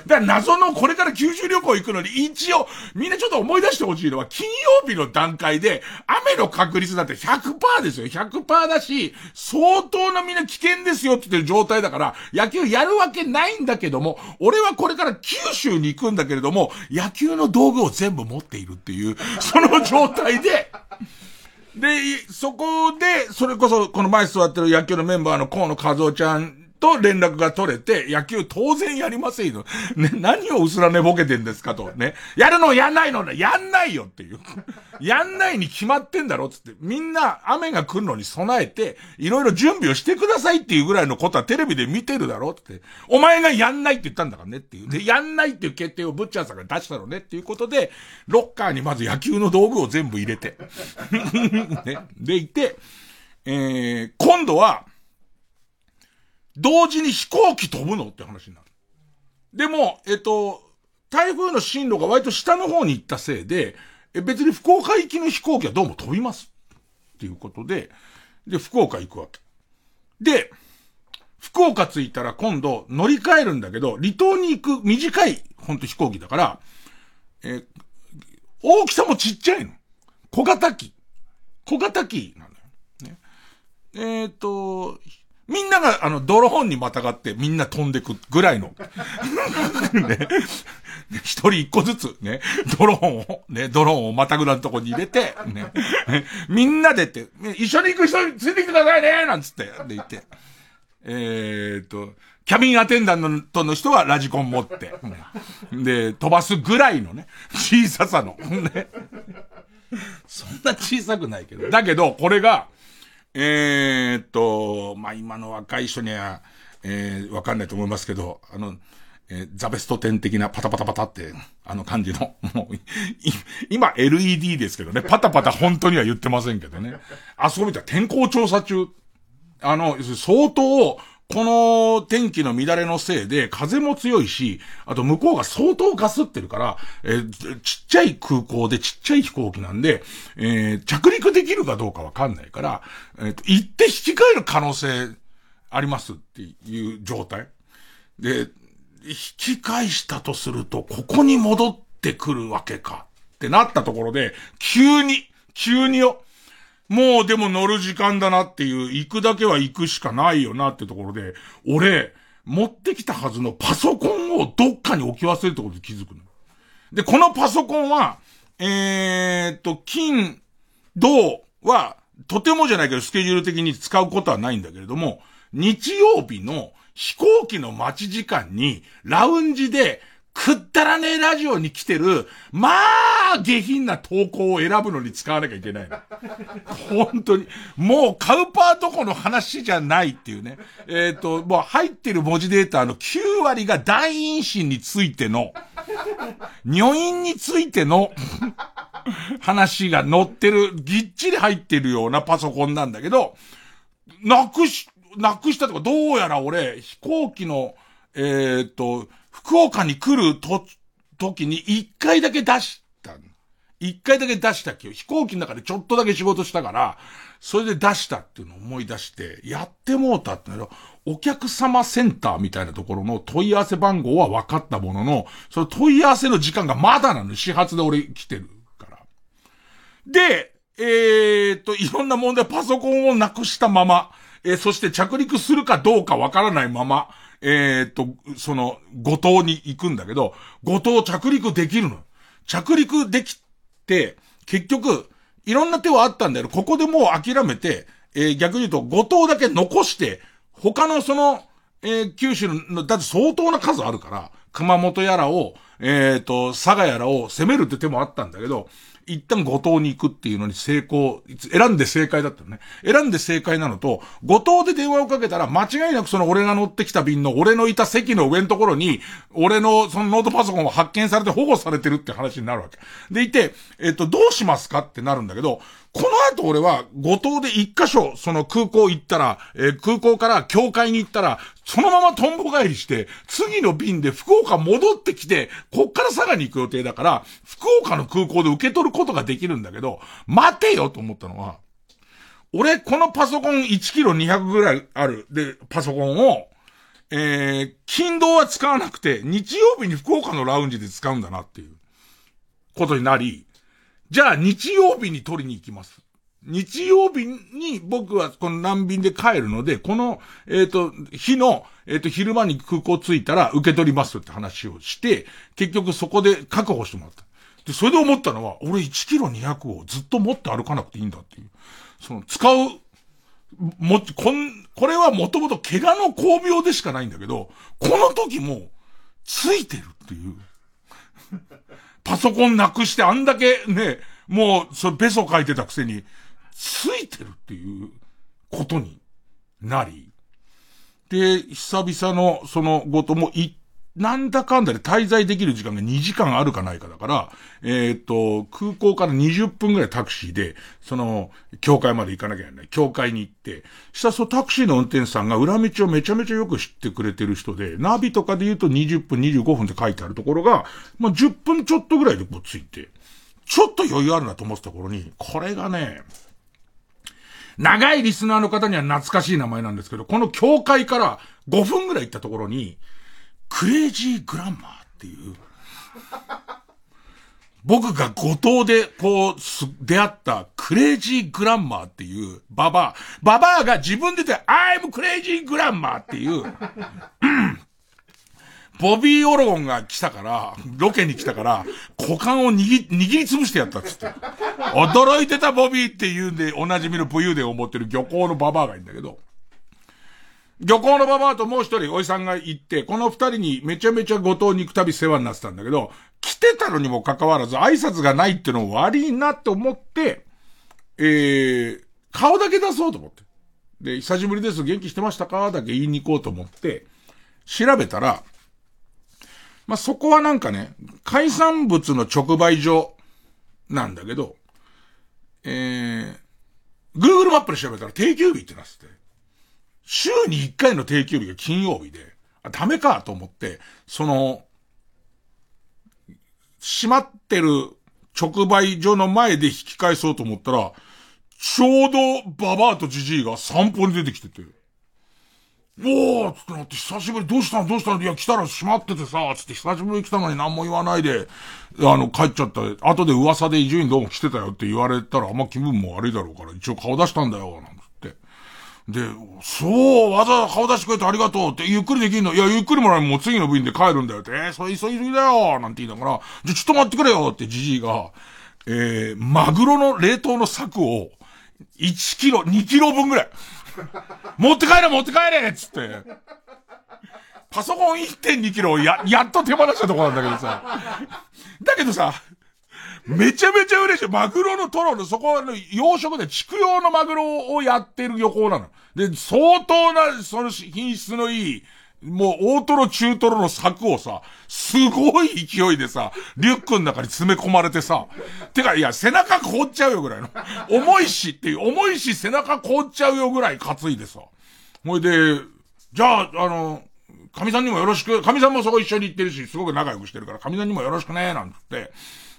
だから謎のこれから九州旅行行くのに、一応、みんなちょっと思い出してほしいのは、金曜日の段階で、雨の確率だって100%ですよ。100%だし、相当なみんな危険ですよって言ってる状態だから、野球やるわけないんだけども、俺はこれから九州に行くんだけれども、野球の道具を全部持っているっていう、その状態で、で、そこで、それこそ、この前座ってる野球のメンバーの河野和夫ちゃんと連絡が取れて、野球当然やりませんよ。ね、何を薄ら寝ぼけてんですかと。ね。やるのやんないのやんないよっていう。やんないに決まってんだろつって。みんな雨が来るのに備えて、いろいろ準備をしてくださいっていうぐらいのことはテレビで見てるだろって。お前がやんないって言ったんだからねっていう。で、やんないっていう決定をブッチャーさんが出したのねっていうことで、ロッカーにまず野球の道具を全部入れて。ね。でいて、えー、今度は、同時に飛行機飛ぶの？って話になる。でも、えっと、台風の進路が割と下の方に行ったせいで、え別に福岡行きの飛行機はどうも飛びます。っていうことで、で、福岡行くわけ。で、福岡着いたら今度乗り換えるんだけど、離島に行く短い、ほんと飛行機だから、え大きさもちっちゃいの。小型機。小型機なんだよ。ね、えっ、と、みんなが、あの、ドローンにまたがってみんな飛んでくぐらいの。ね。一人一個ずつ、ね。ドローンを、ね、ドローンをまたぐらのとこに入れて、ね。みんなでって、一緒に行く人についてきてくださいねなんつって、で言って。えー、っと、キャビンアテンダントの人はラジコン持って、ね、で、飛ばすぐらいのね、小ささの、ね。そんな小さくないけど。だけど、これが、えー、っと、まあ、今の若い人には、えー、わかんないと思いますけど、あの、えー、ザベスト10的なパタパタパタって、あの感じの、もう、今 LED ですけどね、パタパタ本当には言ってませんけどね。あそこ見たら天候調査中、あの、相当、この天気の乱れのせいで風も強いし、あと向こうが相当ガスってるから、えー、ちっちゃい空港でちっちゃい飛行機なんで、えー、着陸できるかどうかわかんないから、えー、行って引き換える可能性ありますっていう状態。で、引き返したとすると、ここに戻ってくるわけかってなったところで、急に、急によ、もうでも乗る時間だなっていう、行くだけは行くしかないよなってところで、俺、持ってきたはずのパソコンをどっかに置き忘れるってことで気づくの。で、このパソコンは、え、っと、金、銅は、とてもじゃないけどスケジュール的に使うことはないんだけれども、日曜日の飛行機の待ち時間に、ラウンジでくったらねえラジオに来てる、まあ、下品な投稿を選ぶのに使わなきゃいけないの。本当に。もうカウパーとこの話じゃないっていうね。えっ、ー、と、もう入ってる文字データの9割が大陰唇についての、女陰についての話が載ってる、ぎっちり入ってるようなパソコンなんだけど、なくし、なくしたとか、どうやら俺、飛行機の、えっ、ー、と、福岡に来ると、時に一回だけ出した一回だけ出したっけ飛行機の中でちょっとだけ仕事したから、それで出したっていうのを思い出して、やってもうたってのお客様センターみたいなところの問い合わせ番号は分かったものの、その問い合わせの時間がまだなの。始発で俺来てるから。で、えー、っと、いろんな問題、パソコンをなくしたまま、えー、そして着陸するかどうかわからないまま、えー、っと、その、五島に行くんだけど、五島着陸できるの。着陸できて、結局、いろんな手はあったんだけど、ここでもう諦めて、えー、逆に言うと、五島だけ残して、他のその、えー、九州の、だって相当な数あるから、熊本やらを、えっ、と、佐賀やらを攻めるって手もあったんだけど、一旦五島に行くっていうのに成功、選んで正解だったのね。選んで正解なのと、五島で電話をかけたら間違いなくその俺が乗ってきた便の俺のいた席の上のところに、俺のそのノートパソコンを発見されて保護されてるって話になるわけ。でいて、えっと、どうしますかってなるんだけど、この後俺は、五島で一箇所、その空港行ったら、えー、空港から教会に行ったら、そのままトンボ帰りして、次の便で福岡戻ってきて、こっから佐賀に行く予定だから、福岡の空港で受け取ることができるんだけど、待てよと思ったのは、俺、このパソコン1キロ200ぐらいある、で、パソコンを、えー、金土は使わなくて、日曜日に福岡のラウンジで使うんだなっていう、ことになり、じゃあ日曜日に取りに行きます。日曜日に僕はこの難便で帰るので、この、えっ、ー、と、日の、えっ、ー、と、昼間に空港着いたら受け取りますって話をして、結局そこで確保してもらった。で、それで思ったのは、俺1キロ200をずっと持って歩かなくていいんだっていう。その、使う、も、こん、これはもともと怪我の巧病でしかないんだけど、この時も、ついてるっていう。パソコンなくしてあんだけね、もう、それベソ書いてたくせに、ついてるっていうことになり、で、久々のそのごともい、なんだかんだで滞在できる時間が2時間あるかないかだから、えっ、と、空港から20分ぐらいタクシーで、その、教会まで行かなきゃいけない。教会に行って、したらそのタクシーの運転手さんが裏道をめちゃめちゃよく知ってくれてる人で、ナビとかで言うと20分、25分って書いてあるところが、まあ、10分ちょっとぐらいでこうついて、ちょっと余裕あるなと思ってた頃に、これがね、長いリスナーの方には懐かしい名前なんですけど、この教会から5分ぐらい行ったところに、クレイジーグランマーっていう、僕が後藤でこう、出会ったクレイジーグランマーっていうババア、ババアが自分で言って、I'm クレイジーグランマーっていう、ボビー・オロゴンが来たから、ロケに来たから、股間を握り、握りつぶしてやったっつって。驚いてたボビーって言うんで、おなじみの武勇伝を持ってる漁港のババアがいるんだけど、漁港のババアともう一人おじさんが行って、この二人にめちゃめちゃ後藤に行くたび世話になってたんだけど、来てたのにもかかわらず挨拶がないっての悪いなって思って、えー、顔だけ出そうと思って。で、久しぶりです、元気してましたか？だけ言いに行こうと思って、調べたら、まあ、そこはなんかね、海産物の直売所なんだけど、えー、Google マップで調べたら定休日ってなってて、週に1回の定休日が金曜日で、あ、ダメかと思って、その、閉まってる直売所の前で引き返そうと思ったら、ちょうどババアとジジイが散歩に出てきてて、おーつってなって、久しぶり、どうしたの？どうしたの？いや、来たら閉まっててさ、つって久しぶりに来たのに何も言わないで、あの、帰っちゃった。後で噂で伊集院どうも来てたよって言われたら、あんま気分も悪いだろうから、一応顔出したんだよ、なん。で、そう、わざわざ顔出してくれてありがとうって、ゆっくりできんのいや、ゆっくりもらえもう次の部員で帰るんだよって、えー、それ急ぎすぎだよなんて言いながら、じゃ、ちょっと待ってくれよってじじいが、えー、マグロの冷凍の柵を、1キロ、2キロ分ぐらい。持って帰れ持って帰れっつって。パソコン1.2キロをや、やっと手放したとこなんだけどさ。だけどさ、めちゃめちゃ嬉しい。マグロのトロの、そこは、養殖で畜養のマグロをやってる漁港なの。で、相当な、その品質のいい、もう大トロ中トロの柵をさ、すごい勢いでさ、リュックの中に詰め込まれてさ、てか、いや、背中凍っちゃうよぐらいの。重いしっていう、重いし背中凍っちゃうよぐらい担いでさ。ほいで、じゃあ、あの、神さんにもよろしく、神さんもそこ一緒に行ってるし、すごく仲良くしてるから、神さんにもよろしくね、なんつって。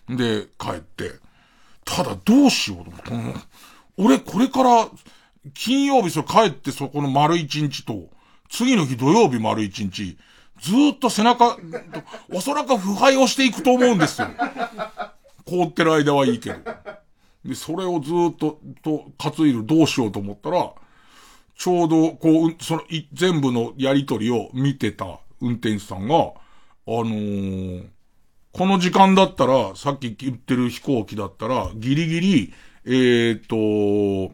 で、帰って。ただ、どうしようと思って。俺、これから、金曜日それ帰ってそこの丸一日と、次の日土曜日丸一日、ずっと背中、おそらく腐敗をしていくと思うんですよ。凍ってる間はいいけど。で、それをずっと、と、担いるどうしようと思ったら、ちょうど、こう、その、全部のやりとりを見てた運転手さんが、あのー、この時間だったら、さっき言ってる飛行機だったら、ギリギリ、えー、と、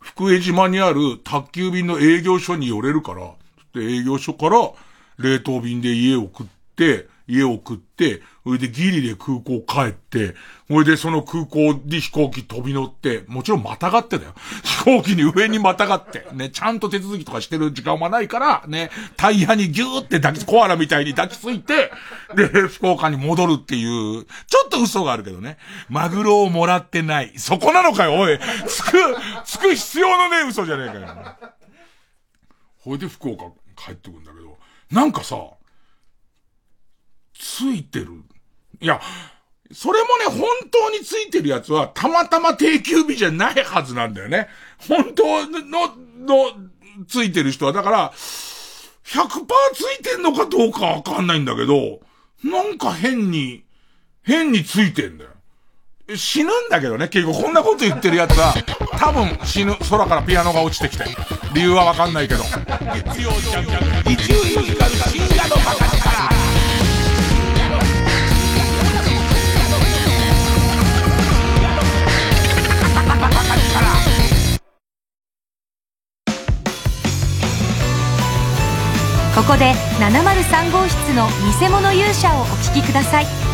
福江島にある宅急便の営業所に寄れるから、で、営業所から冷凍便で家を送って、家を送って、それでギリで空港帰って、それでその空港で飛行機飛び乗って、もちろんまたがってだよ。飛行機に上にまたがって、ね、ちゃんと手続きとかしてる時間はないから、ね、タイヤにギューって抱き、コアラみたいに抱きついて、で、福岡に戻るっていう、ちょっと嘘があるけどね。マグロをもらってない。そこなのかよ、おい。つく、つく必要のね嘘じゃねえかよ。ほいで福岡帰ってくんだけど、なんかさ、ついてる。いや、それもね、本当についてるやつは、たまたま定休日じゃないはずなんだよね。本当の、の、ついてる人は、だから、100%ついてんのかどうかわかんないんだけど、なんか変に、変についてんだよ。死ぬんだけどね、結構こんなこと言ってるやつは、多分死ぬ、空からピアノが落ちてきて。理由はわかんないけど。月曜日、ここで703号室の偽物勇者をお聴きください。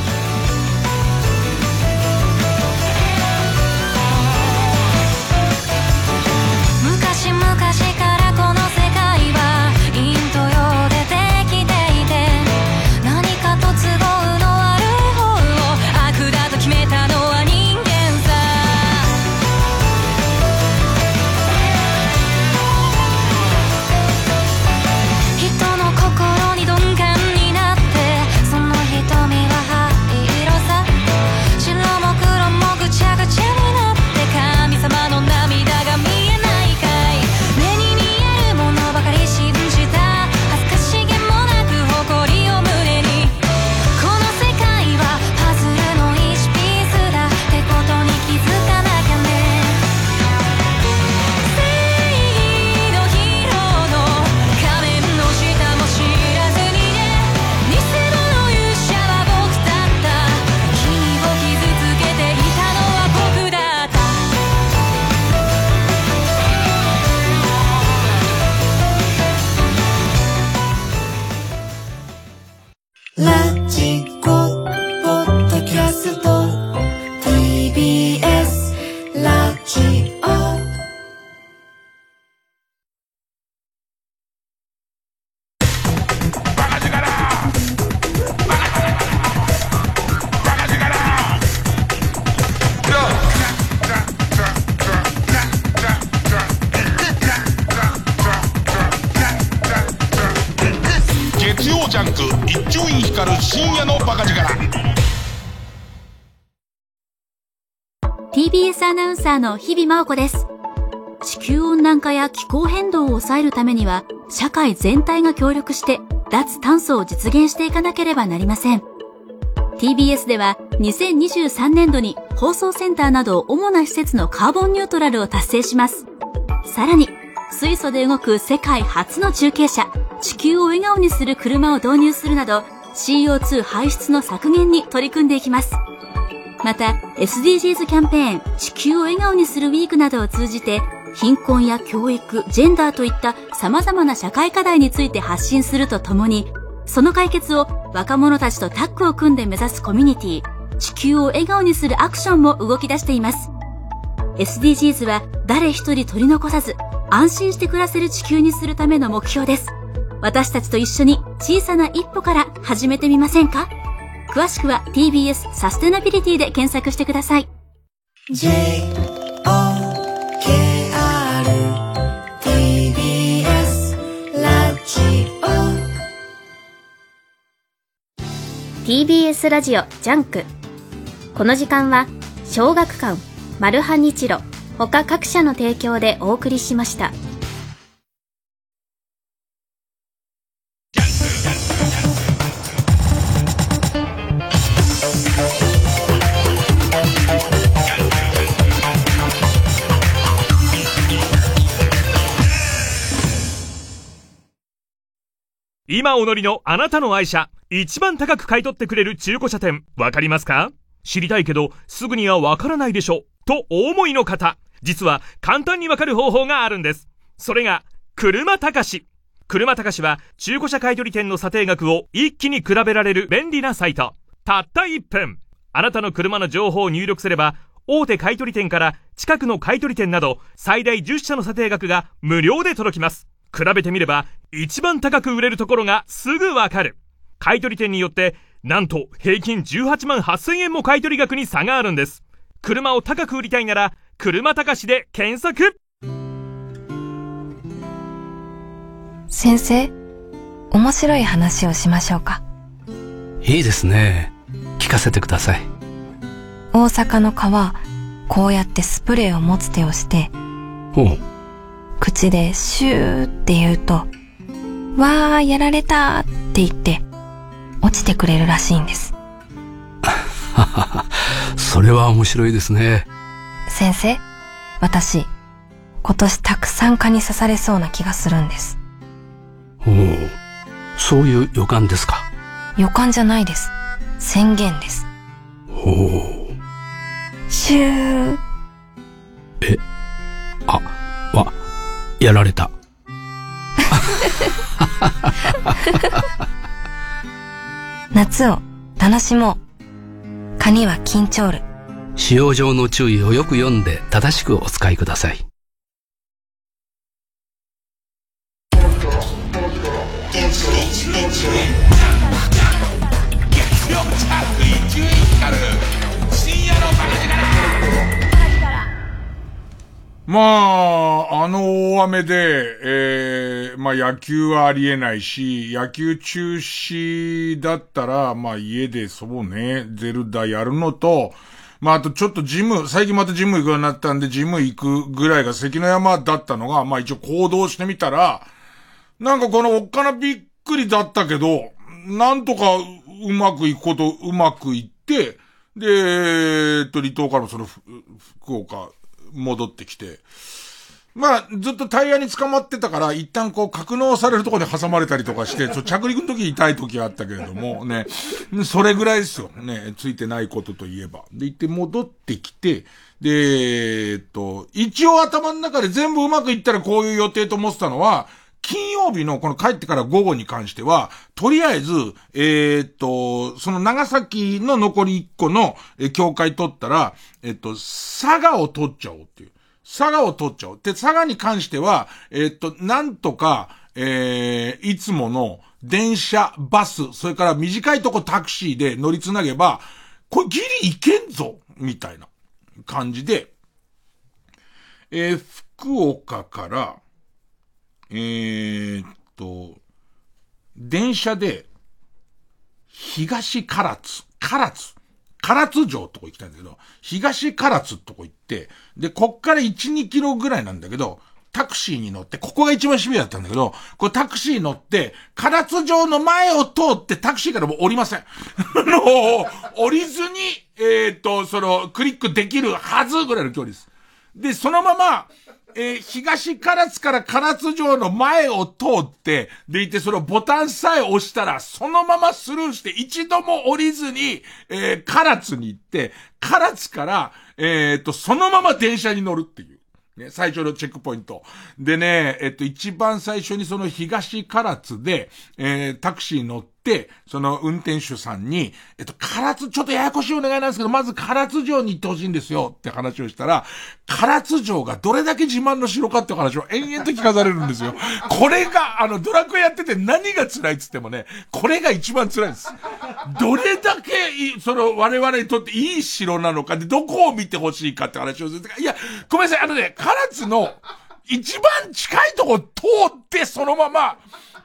ンサーの日々真央子です。地球温暖化や気候変動を抑えるためには、社会全体が協力して、脱炭素を実現していかなければなりません。TBS では、2023年度に放送センターなど主な施設のカーボンニュートラルを達成します。さらに、水素で動く世界初の中継車、地球を笑顔にする車を導入するなど、CO2 排出の削減に取り組んでいきます。また SDGs キャンペーン地球を笑顔にするウィークなどを通じて貧困や教育、ジェンダーといった様々な社会課題について発信するとともにその解決を若者たちとタッグを組んで目指すコミュニティ地球を笑顔にするアクションも動き出しています。SDGs は誰一人取り残さず安心して暮らせる地球にするための目標です。私たちと一緒に小さな一歩から始めてみませんか？詳しくは TBS サステナビリティで検索してください。TBS ラジオジャンク。この時間は小学館、マルハニチロ、他各社の提供でお送りしました。今お乗りのあなたの愛車、一番高く買い取ってくれる中古車店、わかりますか？知りたいけど、すぐにはわからないでしょ。とお思いの方、実は簡単にわかる方法があるんです。それが、車高し。車高しは中古車買取店の査定額を一気に比べられる便利なサイト。たった1分。あなたの車の情報を入力すれば、大手買取店から近くの買取店など最大10社の査定額が無料で届きます。比べてみれば一番高く売れるところがすぐわかる。買取店によってなんと平均18万8000円も買取額に差があるんです。車を高く売りたいなら車高しで検索先生、面白い話をしましょうか。いいですね。聞かせてください。大阪の川、こうやってスプレーを持つ手をして、ほう。口でシューって言うと、わーやられたって言って、落ちてくれるらしいんです。ははは。それは面白いですね。先生、私、今年たくさん蚊に刺されそうな気がするんです。ほう。そういう予感ですか？予感じゃないです。宣言です。ほう。シュー。え、あ、わ、やられた。夏を楽しもう。カニは緊張る。使用上の注意をよく読んで正しくお使いください。まあ、あの大雨で、ええまあ野球はありえないし、野球中止だったら、まあ家でそうね、ゼルダやるのと、まああとちょっとジム、最近またジム行くようになったんで、ジム行くぐらいが関の山だったのが、まあ一応行動してみたら、なんかこのおっかなびっくりだったけど、なんとかうまくいくこと、うまくいって、で、えっと、離島からその、福岡、戻ってきて、まあ、ずっとタイヤに捕まってたから、一旦こう、格納されるとこで挟まれたりとかして、そ着陸の時痛い時はあったけれども、ね、それぐらいですよ。ね、ついてないことといえば。で、行って戻ってきて、で、えっと、一応頭の中で全部うまくいったらこういう予定と思ってたのは、金曜日のこの帰ってから午後に関しては、とりあえず、えー、っと、その長崎の残り1個の、え、境界取ったら、えっと、佐賀を取っちゃおうっていう。佐賀を取っちゃおう。で、佐賀に関しては、えっと、なんとか、えー、いつもの電車、バス、それから短いとこタクシーで乗りつなげば、これギリいけんぞみたいな感じで、えー、福岡から、えー、っと、電車で、東唐津、唐津、唐津城とこ行きたいんだけど、東唐津とこ行って、で、こっから1、2キロぐらいなんだけど、タクシーに乗って、ここが一番シビアだったんだけど、これタクシー乗って、唐津城の前を通ってタクシーからもう降りません。の、降りずに、えー、っと、その、クリックできるはずぐらいの距離です。で、そのまま、えー、東唐津から唐津城の前を通って、でいてそのボタンさえ押したら、そのままスルーして一度も降りずに、えー、唐津に行って、唐津から、えー、っと、そのまま電車に乗るっていう。ね、最初のチェックポイント。でね、えっと、一番最初にその東唐津で、えー、タクシー乗って、、その運転手さんに、えっと、唐津、ちょっとややこしいお願いなんですけど、まず唐津城に行ってほしいんですよって話をしたら、唐津城がどれだけ自慢の城かって話を延々と聞かされるんですよ。これが、あの、ドラクエやってて何が辛いっつってもね、これが一番辛いです。どれだけ、その、我々にとっていい城なのかで、どこを見てほしいかって話をする。いや、ごめんなさい、あのね、唐津の、一番近いとこ通って、そのまま、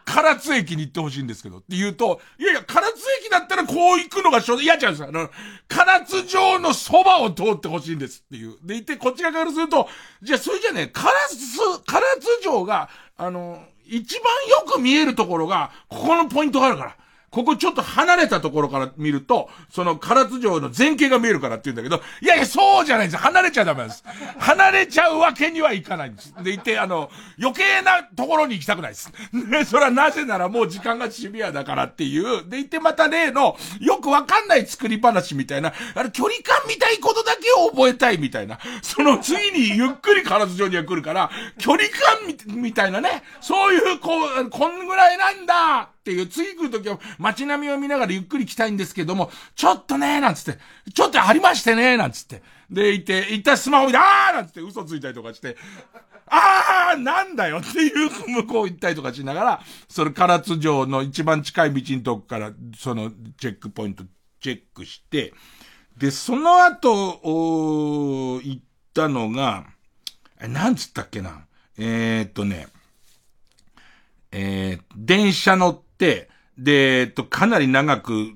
唐津駅に行ってほしいんですけど、って言うと、いやいや、唐津駅だったらこう行くのがちょうど嫌じゃんですあの、唐津城のそばを通ってほしいんですっていう。で、行って、こっち側からすると、じゃあそれじゃね、唐津、唐津城が、あの、一番よく見えるところが、ここのポイントがあるから。ここちょっと離れたところから見ると、その唐津城の前景が見えるからって言うんだけど、いやいや、そうじゃないんです。離れちゃダメなんです。離れちゃうわけにはいかないんです。で、いて、あの、余計なところに行きたくないです。ね、それはなぜならもう時間がシビアだからっていう。で、いてまた例の、よくわかんない作り話みたいな、あの、距離感みたいことだけを覚えたいみたいな。その次にゆっくり唐津城には来るから、距離感みたいなね、そういう、こう、こんぐらいなんだっていう、次来るときは街並みを見ながらゆっくり来たいんですけども、ちょっとね、なんつって、ちょっとありましてね、なんつって。で、行って、行ったスマホ見て、あーなんつって嘘ついたりとかして、あーなんだよっていう向こう行ったりとかしながら、それ唐津城の一番近い道のとこから、そのチェックポイントチェックして、で、その後、お行ったのが、え、なんつったっけな。えー、っとね、えー、電車乗、で、えっと、かなり長く、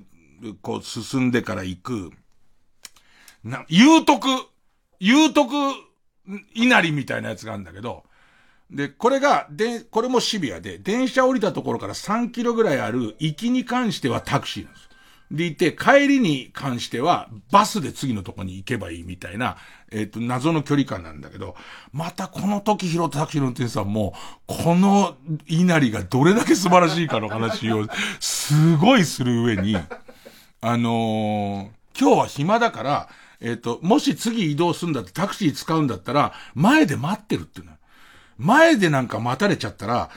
こう、進んでから行く、な、有徳、有徳稲荷みたいなやつがあるんだけど、で、これが、で、これもシビアで、電車降りたところから3キロぐらいある行きに関してはタクシーなんです。でいて、帰りに関しては、バスで次のとこに行けばいいみたいな、えっ、ー、と、謎の距離感なんだけど、またこの時拾ったタクシーの運転手さんも、この稲荷がどれだけ素晴らしいかの話を、すごいする上に、あのー、今日は暇だから、えっ、ー、と、もし次移動するんだってタクシー使うんだったら、前で待ってるっていうの。前でなんか待たれちゃったら、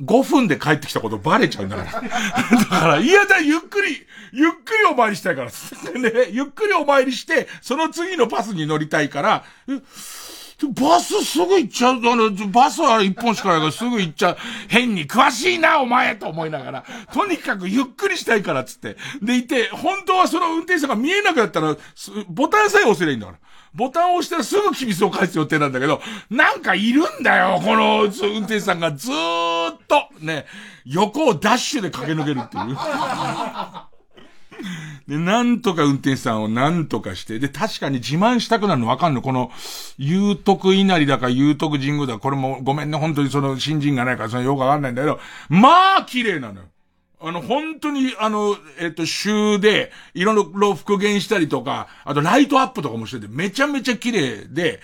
5分で帰ってきたことバレちゃうんだから。だから、いやだ、ゆっくり、ゆっくりお参りしたいから。ね、ゆっくりお参りして、その次のバスに乗りたいから、バスすぐ行っちゃう？あの、バスは一本しかないからすぐ行っちゃう。変に詳しいな、お前と思いながら。とにかくゆっくりしたいからつって。でいて、本当はその運転手さんが見えなくなったら、ボタンさえ押せりゃいいんだから。ボタンを押したらすぐキビスを返す予定なんだけど、なんかいるんだよ、この運転手さんが。ずーっと、ね、横をダッシュで駆け抜けるっていう。で、なんとか運転手さんをなんとかして、で、確かに自慢したくなるの。わかんのこの、有徳稲荷だか有徳神宮だか、これもごめんね、本当にその新人がないからそのよくわかんないんだけど、まあ綺麗なのよ。あの、本当に、あの、えっ、と、週で、いろいろ復元したりとか、あとライトアップとかもしてて、めちゃめちゃ綺麗で、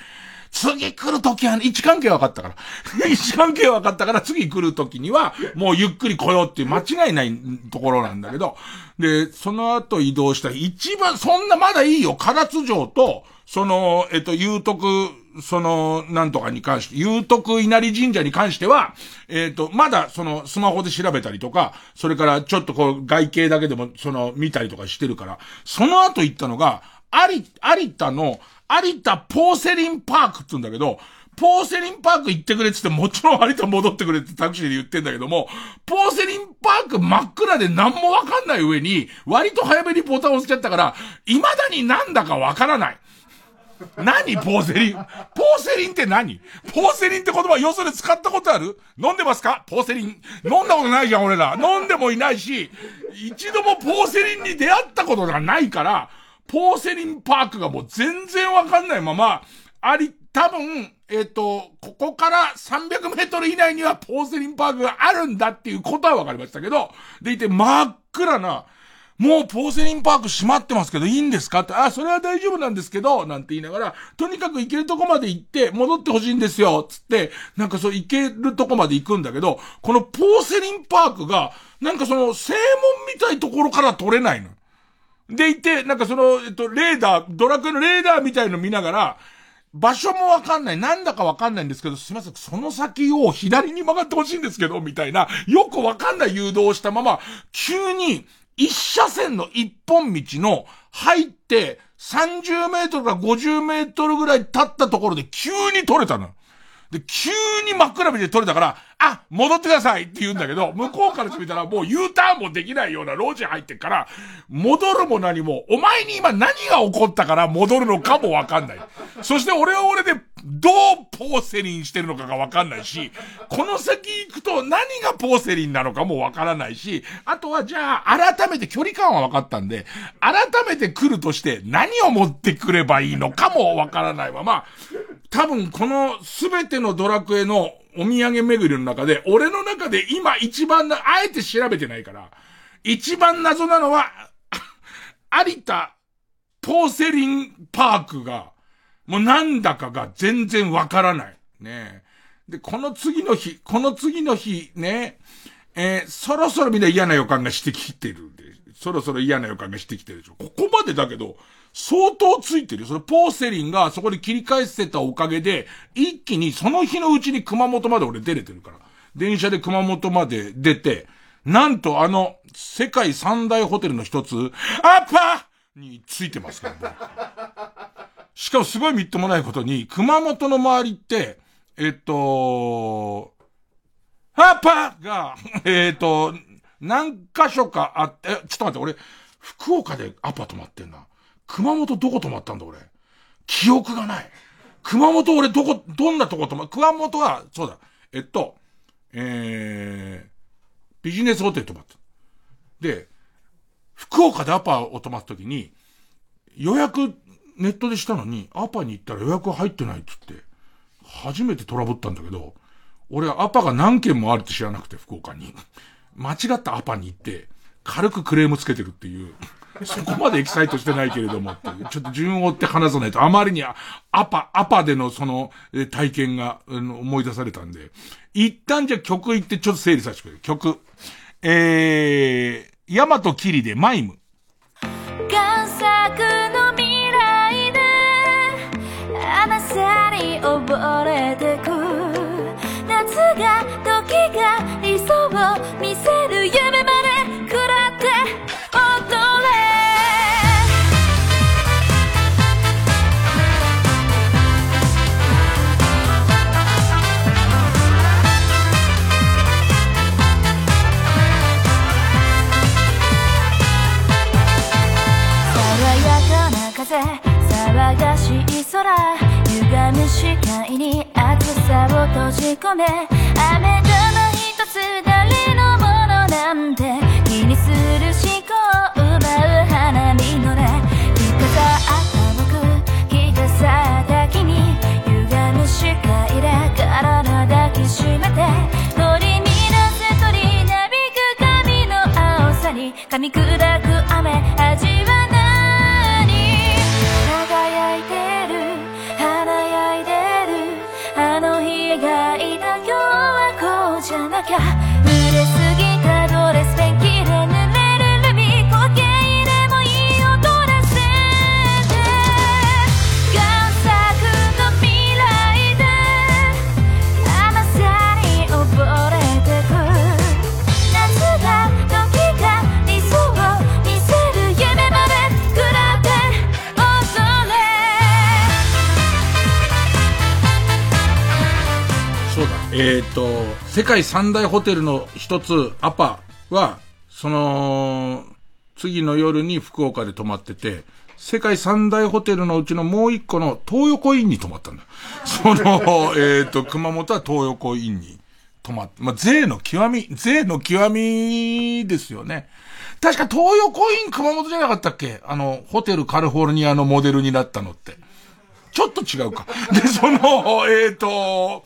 次来るときは、位置関係分かったから。位置関係分かったから、次来るときには、もうゆっくり来ようっていう間違いないところなんだけど、で、その後移動した一番、そんなまだいいよ、唐津城と、その、えっと、有徳、その、なんとかに関して、有徳稲荷神社に関しては、えっと、まだ、その、スマホで調べたりとか、それからちょっとこう、外形だけでも、その、見たりとかしてるから、その後行ったのが、有、有田の、有田ポーセリンパークって言うんだけど、ポーセリンパーク行ってくれって言ってもちろん有田戻ってくれってタクシーで言ってんだけども、ポーセリンパーク真っ暗で何もわかんない上に、割と早めにボタン押しちゃったから、未だになんだかわからない。何ポーセリン？ポーセリンって何？ポーセリンって言葉要するに使ったことある？飲んでますか？ポーセリン。飲んだことないじゃん、俺ら。飲んでもいないし、一度もポーセリンに出会ったことがないから、ポーセリンパークがもう全然わかんないまま、あり、多分、えっ、と、ここから300メートル以内にはポーセリンパークがあるんだっていうことはわかりましたけど、でいて真っ暗な、もうポーセリンパーク閉まってますけどいいんですか？って、あ、それは大丈夫なんですけど、なんて言いながら、とにかく行けるとこまで行って戻ってほしいんですよ、つって、なんかそう行けるとこまで行くんだけど、このポーセリンパークが、なんかその正門みたいところから取れないの。でいて、なんかその、えっと、レーダー、ドラクエのレーダーみたいの見ながら、場所もわかんない。なんだかわかんないんですけど、すみません、その先を左に曲がってほしいんですけど、みたいな、よくわかんない誘導をしたまま、急に、一車線の一本道の入って、30メートルか50メートルぐらい経ったところで急に取れたの。で、急に真っ暗道で取れたから、あ、戻ってくださいって言うんだけど、向こうからしてみたらもう U ターンもできないような路地入ってから、戻るも何も、お前に今何が起こったから戻るのかもわかんない。そして俺は俺で、どうポーセリンしてるのかがわかんないし、この先行くと何がポーセリンなのかもわからないし、あとはじゃあ改めて距離感は分かったんで、改めて来るとして何を持ってくればいいのかもわからないまま、多分この全てのドラクエのお土産巡りの中で、俺の中で今一番な、あえて調べてないから、一番謎なのは、有田ポーセリンパークが、もうなんだかが全然わからない。ねで、この次の日、この次の日、ね、えー、そろそろみんな嫌な予感がしてきてるんで、そろそろ嫌な予感がしてきてるでしょ。ここまでだけど、相当ついてるよ。そのポーセリンがそこで切り返せたおかげで、一気にその日のうちに熊本まで俺出れてるから。電車で熊本まで出て、なんとあの、世界三大ホテルの一つ、アッパーについてますからね。しかもすごいみっともないことに、熊本の周りって、えっと、アッパーが、えっと、何箇所かあって、ちょっと待って、俺、福岡でアパ泊まってんな。熊本どこ泊まったんだ俺。記憶がない。熊本俺どこ、どんなとこ泊ま、熊本は、そうだ、えっと、えー、ビジネスホテル泊まった。で、福岡でアパを泊まった時に、予約ネットでしたのに、アパに行ったら予約入ってないって言って、初めてトラブったんだけど、俺はアパが何件もあるって知らなくて、福岡に。間違ったアパに行って、軽くクレームつけてるっていう。そこまでエキサイトしてないけれどもっていう。ちょっと順を追って話さないと、あまりにアパ、アパでのその、体験が、思い出されたんで。一旦じゃあ曲行ってちょっと整理させてくれ。曲。えー、ヤマトキリでマイム。贋作れてく。夏が時が理想を見せる夢。む視界に暑さを閉じ込め雨玉一つ誰のものなんて気にする思考を奪う花に乗れ。日傘赤く日傘滝に歪む視界で体抱きしめて取り乱せ取りなびく髪の青さに噛み砕く雨味と、世界三大ホテルの一つ、アパは、その、次の夜に福岡で泊まってて、世界三大ホテルのうちのもう一個の東横インに泊まったんだ。その、えっ、と、熊本は東横インに泊まって、まあ、税の極み、税の極みですよね。確か東横イン熊本じゃなかったっけ？あの、ホテルカリフォルニアのモデルになったのって。ちょっと違うか。で、その、えっ、と、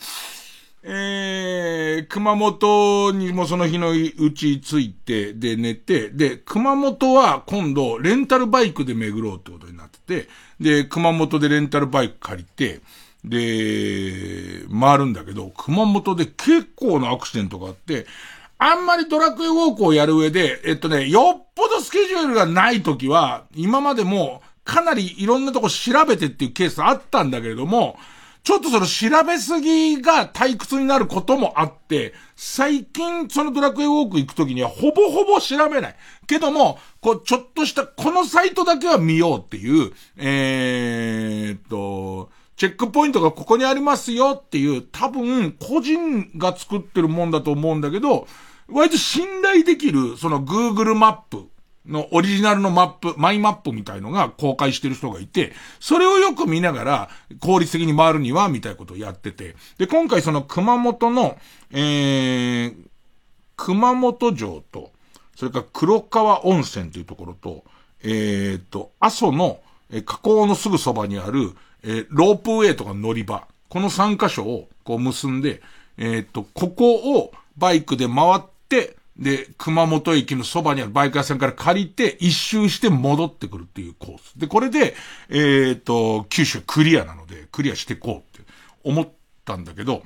えー、熊本にもその日のうち着いて、で寝て、で、熊本は今度レンタルバイクで巡ろうってことになってて、で、熊本でレンタルバイク借りて、で、回るんだけど、熊本で結構なアクシデントがあって、あんまりドラクエウォークをやる上で、えっとね、よっぽどスケジュールがない時は、今までもかなりいろんなとこ調べてっていうケースあったんだけれども、ちょっとその調べすぎが退屈になることもあって、最近そのドラクエウォーク行くときにはほぼほぼ調べない。けども、こう、ちょっとしたこのサイトだけは見ようっていう、えーっと、チェックポイントがここにありますよっていう、多分、個人が作ってるもんだと思うんだけど、割と信頼できる、その Google マップのオリジナルのマップ、マイマップみたいのが公開してる人がいて、それをよく見ながら効率的に回るには、みたいなことをやってて。で、今回その熊本の、えー、熊本城と、それから黒川温泉というところと、えー、と、阿蘇の、え河口のすぐそばにある、えーロープウェイとか乗り場。この3箇所をこう結んで、えー、と、ここをバイクで回って、で、熊本駅のそばにあるバイク屋さんから借りて、一周して戻ってくるっていうコース。で、これで、えっ、と、九州クリアなので、クリアしていこうって思ったんだけど、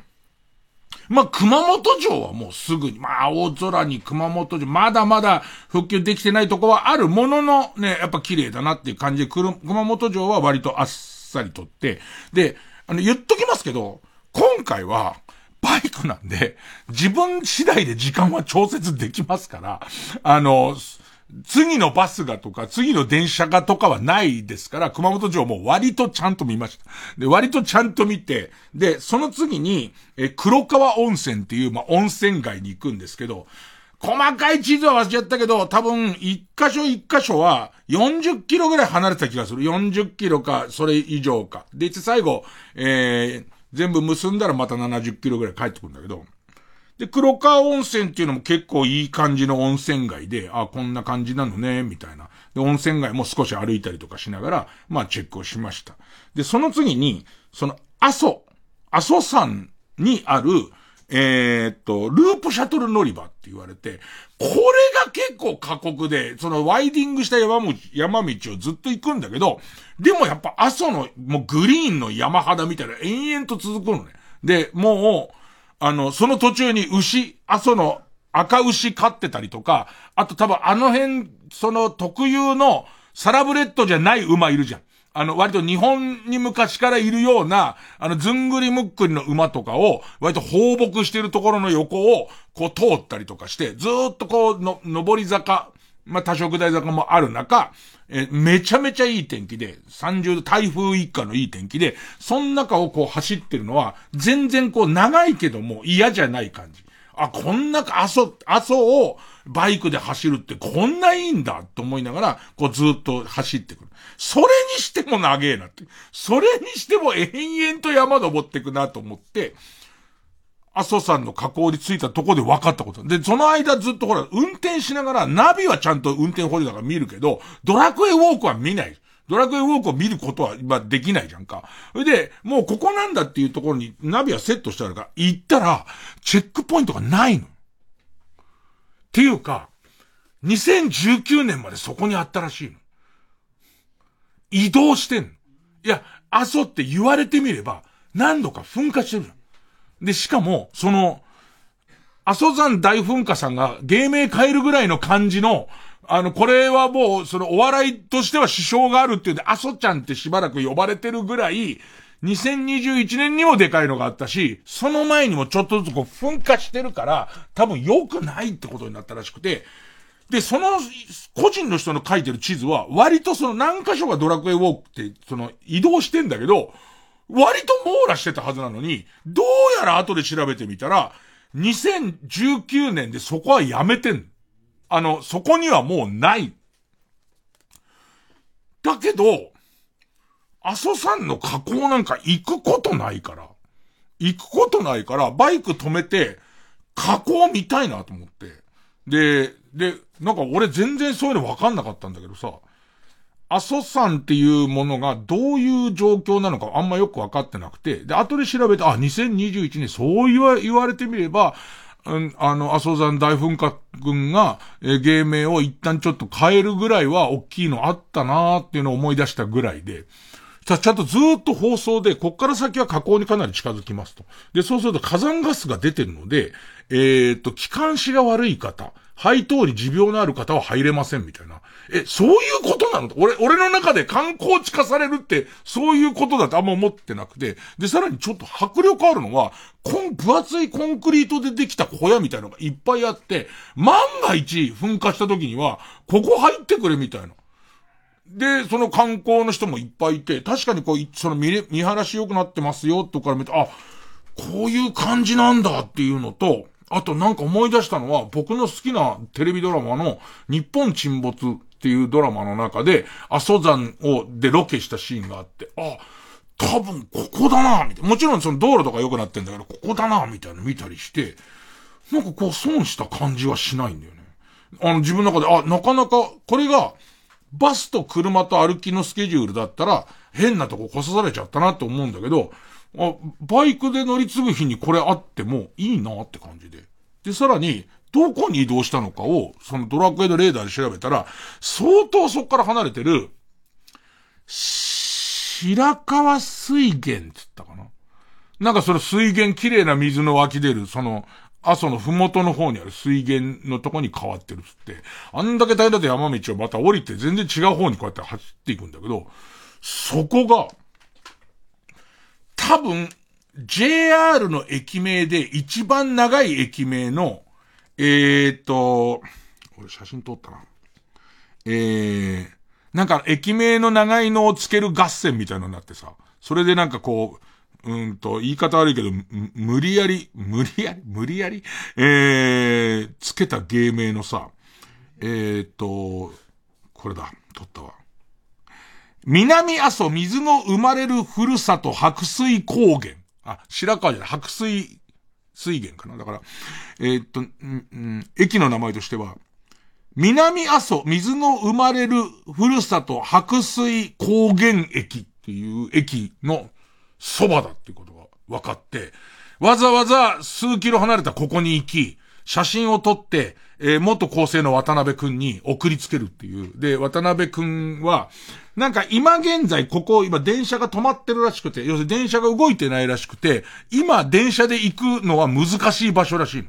まあ、熊本城はもうすぐに、まあ、青空に熊本城、まだまだ復旧できてないとこはある。ものの、ね、やっぱ綺麗だなっていう感じで、熊本城は割とあっさりとって、で、あの、言っときますけど、今回は、バイクなんで、自分次第で時間は調節できますから、あの、次のバスがとか、次の電車がとかはないですから、熊本城も割とちゃんと見ました。で、割とちゃんと見て、で、その次に、え、黒川温泉っていう、まあ、温泉街に行くんですけど、細かい地図は忘れちゃったけど、多分、一箇所一箇所は、40キロぐらい離れてた気がする。40キロか、それ以上か。で、最後、えー、全部結んだらまた70キロぐらい帰ってくるんだけど、で、黒川温泉っていうのも結構いい感じの温泉街で、あ、こんな感じなのね、みたいな。で、温泉街も少し歩いたりとかしながら、まあチェックをしました。で、その次に、その、阿蘇、阿蘇山にある、えーっと、ループシャトル乗り場って言われて、これが結構過酷で、そのワイディングした山道、山道をずっと行くんだけど、でもやっぱ阿蘇の、もうグリーンの山肌みたいな延々と続くのね。で、もう、あの、その途中に牛、阿蘇の赤牛飼ってたりとか、あと多分あの辺、その特有のサラブレッドじゃない馬いるじゃん。あの、割と日本に昔からいるような、あの、ずんぐりむっくりの馬とかを、割と放牧してるところの横を、こう通ったりとかして、ずっとこう、の、上り坂、まあ、多色大坂もある中、えめちゃめちゃいい天気で、30度、台風一過のいい天気で、その中をこう走ってるのは、全然こう長いけども嫌じゃない感じ。あ、こんな、阿蘇、阿蘇をバイクで走るってこんないいんだと思いながら、こうずっと走ってくる。それにしても長えなって。それにしても延々と山登ってくなと思って、阿蘇山の河口に着いたとこで分かったこと。で、その間ずっとほら、運転しながら、ナビはちゃんと運転法理だから見るけど、ドラクエウォークは見ない。ドラクエウォークを見ることは、まあ、できないじゃんか。それで、もうここなんだっていうところにナビはセットしてあるから、行ったら、チェックポイントがないの。っていうか、2019年までそこにあったらしいの。移動してんの。いや、阿蘇って言われてみれば、何度か噴火してるじゃん。で、しかも、その、阿蘇山大噴火さんが芸名変えるぐらいの感じの、あの、これはもう、そのお笑いとしては支障があるっていうんで、阿蘇ちゃんってしばらく呼ばれてるぐらい、2021年にもでかいのがあったし、その前にもちょっとずつこう噴火してるから、多分良くないってことになったらしくて、で、その、個人の人の書いてる地図は、割とその何箇所がドラクエウォークって、その移動してんだけど、割と網羅してたはずなのに、どうやら後で調べてみたら、2019年でそこはやめてん。あの、そこにはもうない。だけど、阿蘇山の河口なんか行くことないから。行くことないから、バイク止めて、河口見たいなと思って。で、で、なんか俺全然そういうの分かんなかったんだけどさ、阿蘇山っていうものがどういう状況なのかあんまよく分かってなくて、で、後で調べて、あ、2021年そう言われてみれば、うん、あの、阿蘇山大噴火群が、えー、芸名を一旦ちょっと変えるぐらいは大きいのあったなーっていうのを思い出したぐらいで、さ、ちゃんとずっと放送で、こっから先は河口にかなり近づきますと。で、そうすると火山ガスが出てるので、えー、っと、気管支が悪い方、肺等に持病のある方は入れませんみたいな。え、そういうことなの？俺、俺の中で観光地化されるって、そういうことだとあんま思ってなくて。で、さらにちょっと迫力あるのは、こん、分厚いコンクリートでできた小屋みたいなのがいっぱいあって、万が一噴火した時には、ここ入ってくれみたいな。で、その観光の人もいっぱいいて、確かにこう、その見れ、見晴らし良くなってますよ、とか見て、あ、こういう感じなんだっていうのと、あとなんか思い出したのは、僕の好きなテレビドラマの日本沈没っていうドラマの中で、阿蘇山を、でロケしたシーンがあって、あ、多分ここだなみたいな。もちろんその道路とか良くなってんだけど、ここだなみたいな見たりして、なんかこう損した感じはしないんだよね。あの自分の中で、あ、なかなか、これが、バスと車と歩きのスケジュールだったら、変なとここさされちゃったなって思うんだけど、あ、バイクで乗り継ぐ日にこれあってもいいなって感じで。で、さらに、どこに移動したのかを、そのドラクエのレーダーで調べたら、相当そこから離れてる、白川水源って言ったかな。なんかその水源、綺麗な水の湧き出る、その、阿蘇のふもとの方にある水源のとこに変わってるっつって、あんだけ平らで山道をまた降りて全然違う方にこうやって走っていくんだけど、そこが、多分、JR の駅名で一番長い駅名の、えーと、俺写真撮ったな。えー、なんか駅名の長いのをつける合戦みたいなのになってさ、それでなんかこう、うんと、言い方悪いけど、無理やり、無理やり、無理やり、えー、つけた芸名のさ、えーと、これだ、撮ったわ。南阿蘇水の生まれるふるさと白水高原。あ、白川じゃない、白水水源かな。だから、えー、っと、うん、駅の名前としては、南阿蘇水の生まれるふるさと白水高原駅っていう駅のそばだっていうことが分かって、わざわざ数キロ離れたここに行き、写真を撮って、えー、元構成の渡辺くんに送りつけるっていう。で、渡辺くんは、なんか今現在ここ、今電車が止まってるらしくて、要するに電車が動いてないらしくて、今電車で行くのは難しい場所らしい。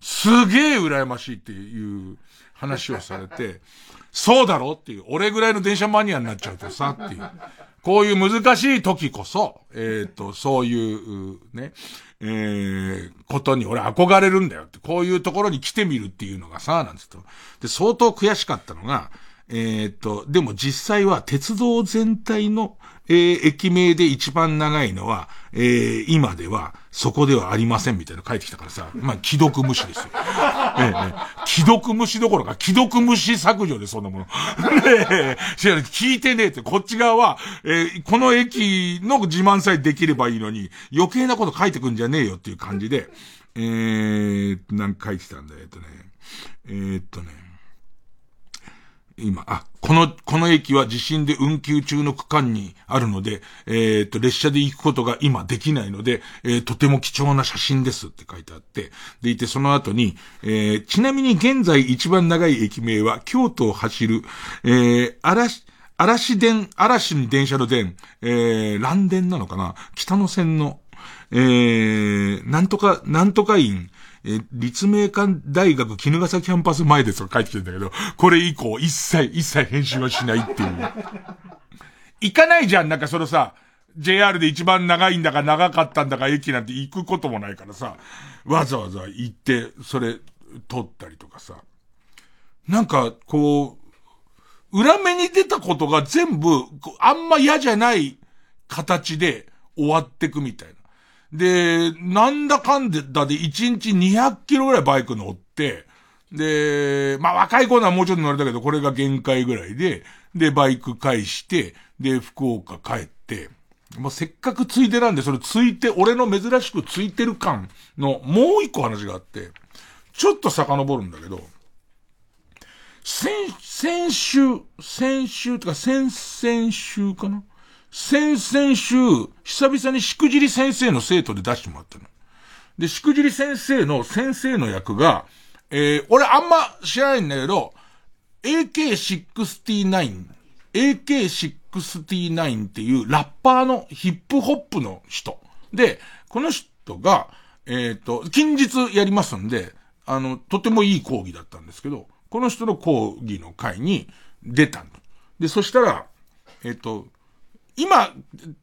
すげえ羨ましいっていう話をされて、そうだろっていう、俺ぐらいの電車マニアになっちゃうとさ、っていう。こういう難しい時こそ、えっ、と、そういう、ね、えー、ことに俺憧れるんだよって、こういうところに来てみるっていうのがさ、なんですと。で、相当悔しかったのが、えっ、と、でも実際は鉄道全体の、えー、駅名で一番長いのは、えー、今では、そこではありませんみたいなの書いてきたからさ、まあ、既読無視ですよ。ええね、既読無視どころか、既読無視削除でそんなもの。ねえ、聞いてねえって、こっち側は、えー、この駅の自慢さえできればいいのに、余計なこと書いてくんじゃねえよっていう感じで、えー、なんか書いてたんだよ、えっとね。えー、っとね。今、あ、この、この駅は地震で運休中の区間にあるので、えっ、と、列車で行くことが今できないので、えー、とても貴重な写真ですって書いてあって、でいてその後に、えー、ちなみに現在一番長い駅名は京都を走る、えー、嵐、嵐電、嵐に電車の電、えー、蘭電なのかな？北の線の、えー、なんとか、なんとか院、え立命館大学絹ヶ崎キャンパス前ですとか書いてきてんだけど、これ以降一切、一切返信はしないっていう。行かないじゃん、なんかそのさ、JR で一番長いんだか長かったんだか駅なんて行くこともないからさ、わざわざ行って、それ、撮ったりとかさ。なんか、こう、裏目に出たことが全部、あんま嫌じゃない形で終わってくみたいな。で、なんだかんだで1日200キロぐらいバイク乗って、で、まあ若い子はもうちょっと乗れたけど、これが限界ぐらいで、で、バイク返して、で、福岡帰って、もうせっかくついてなんで、それついて、俺の珍しくついてる感のもう一個話があって、ちょっと遡るんだけど、先、先週、先週とか先々週かな先々週、久々にしくじり先生の生徒で出してもらったの。で、しくじり先生の先生の役が、えー、俺あんま知らないんだけど、AK69、AK69 っていうラッパーのヒップホップの人。で、この人が、えっ、ー、と、近日やりますんで、あの、とてもいい講義だったんですけど、この人の講義の会に出たの。で、そしたら、えっ、ー、と、今、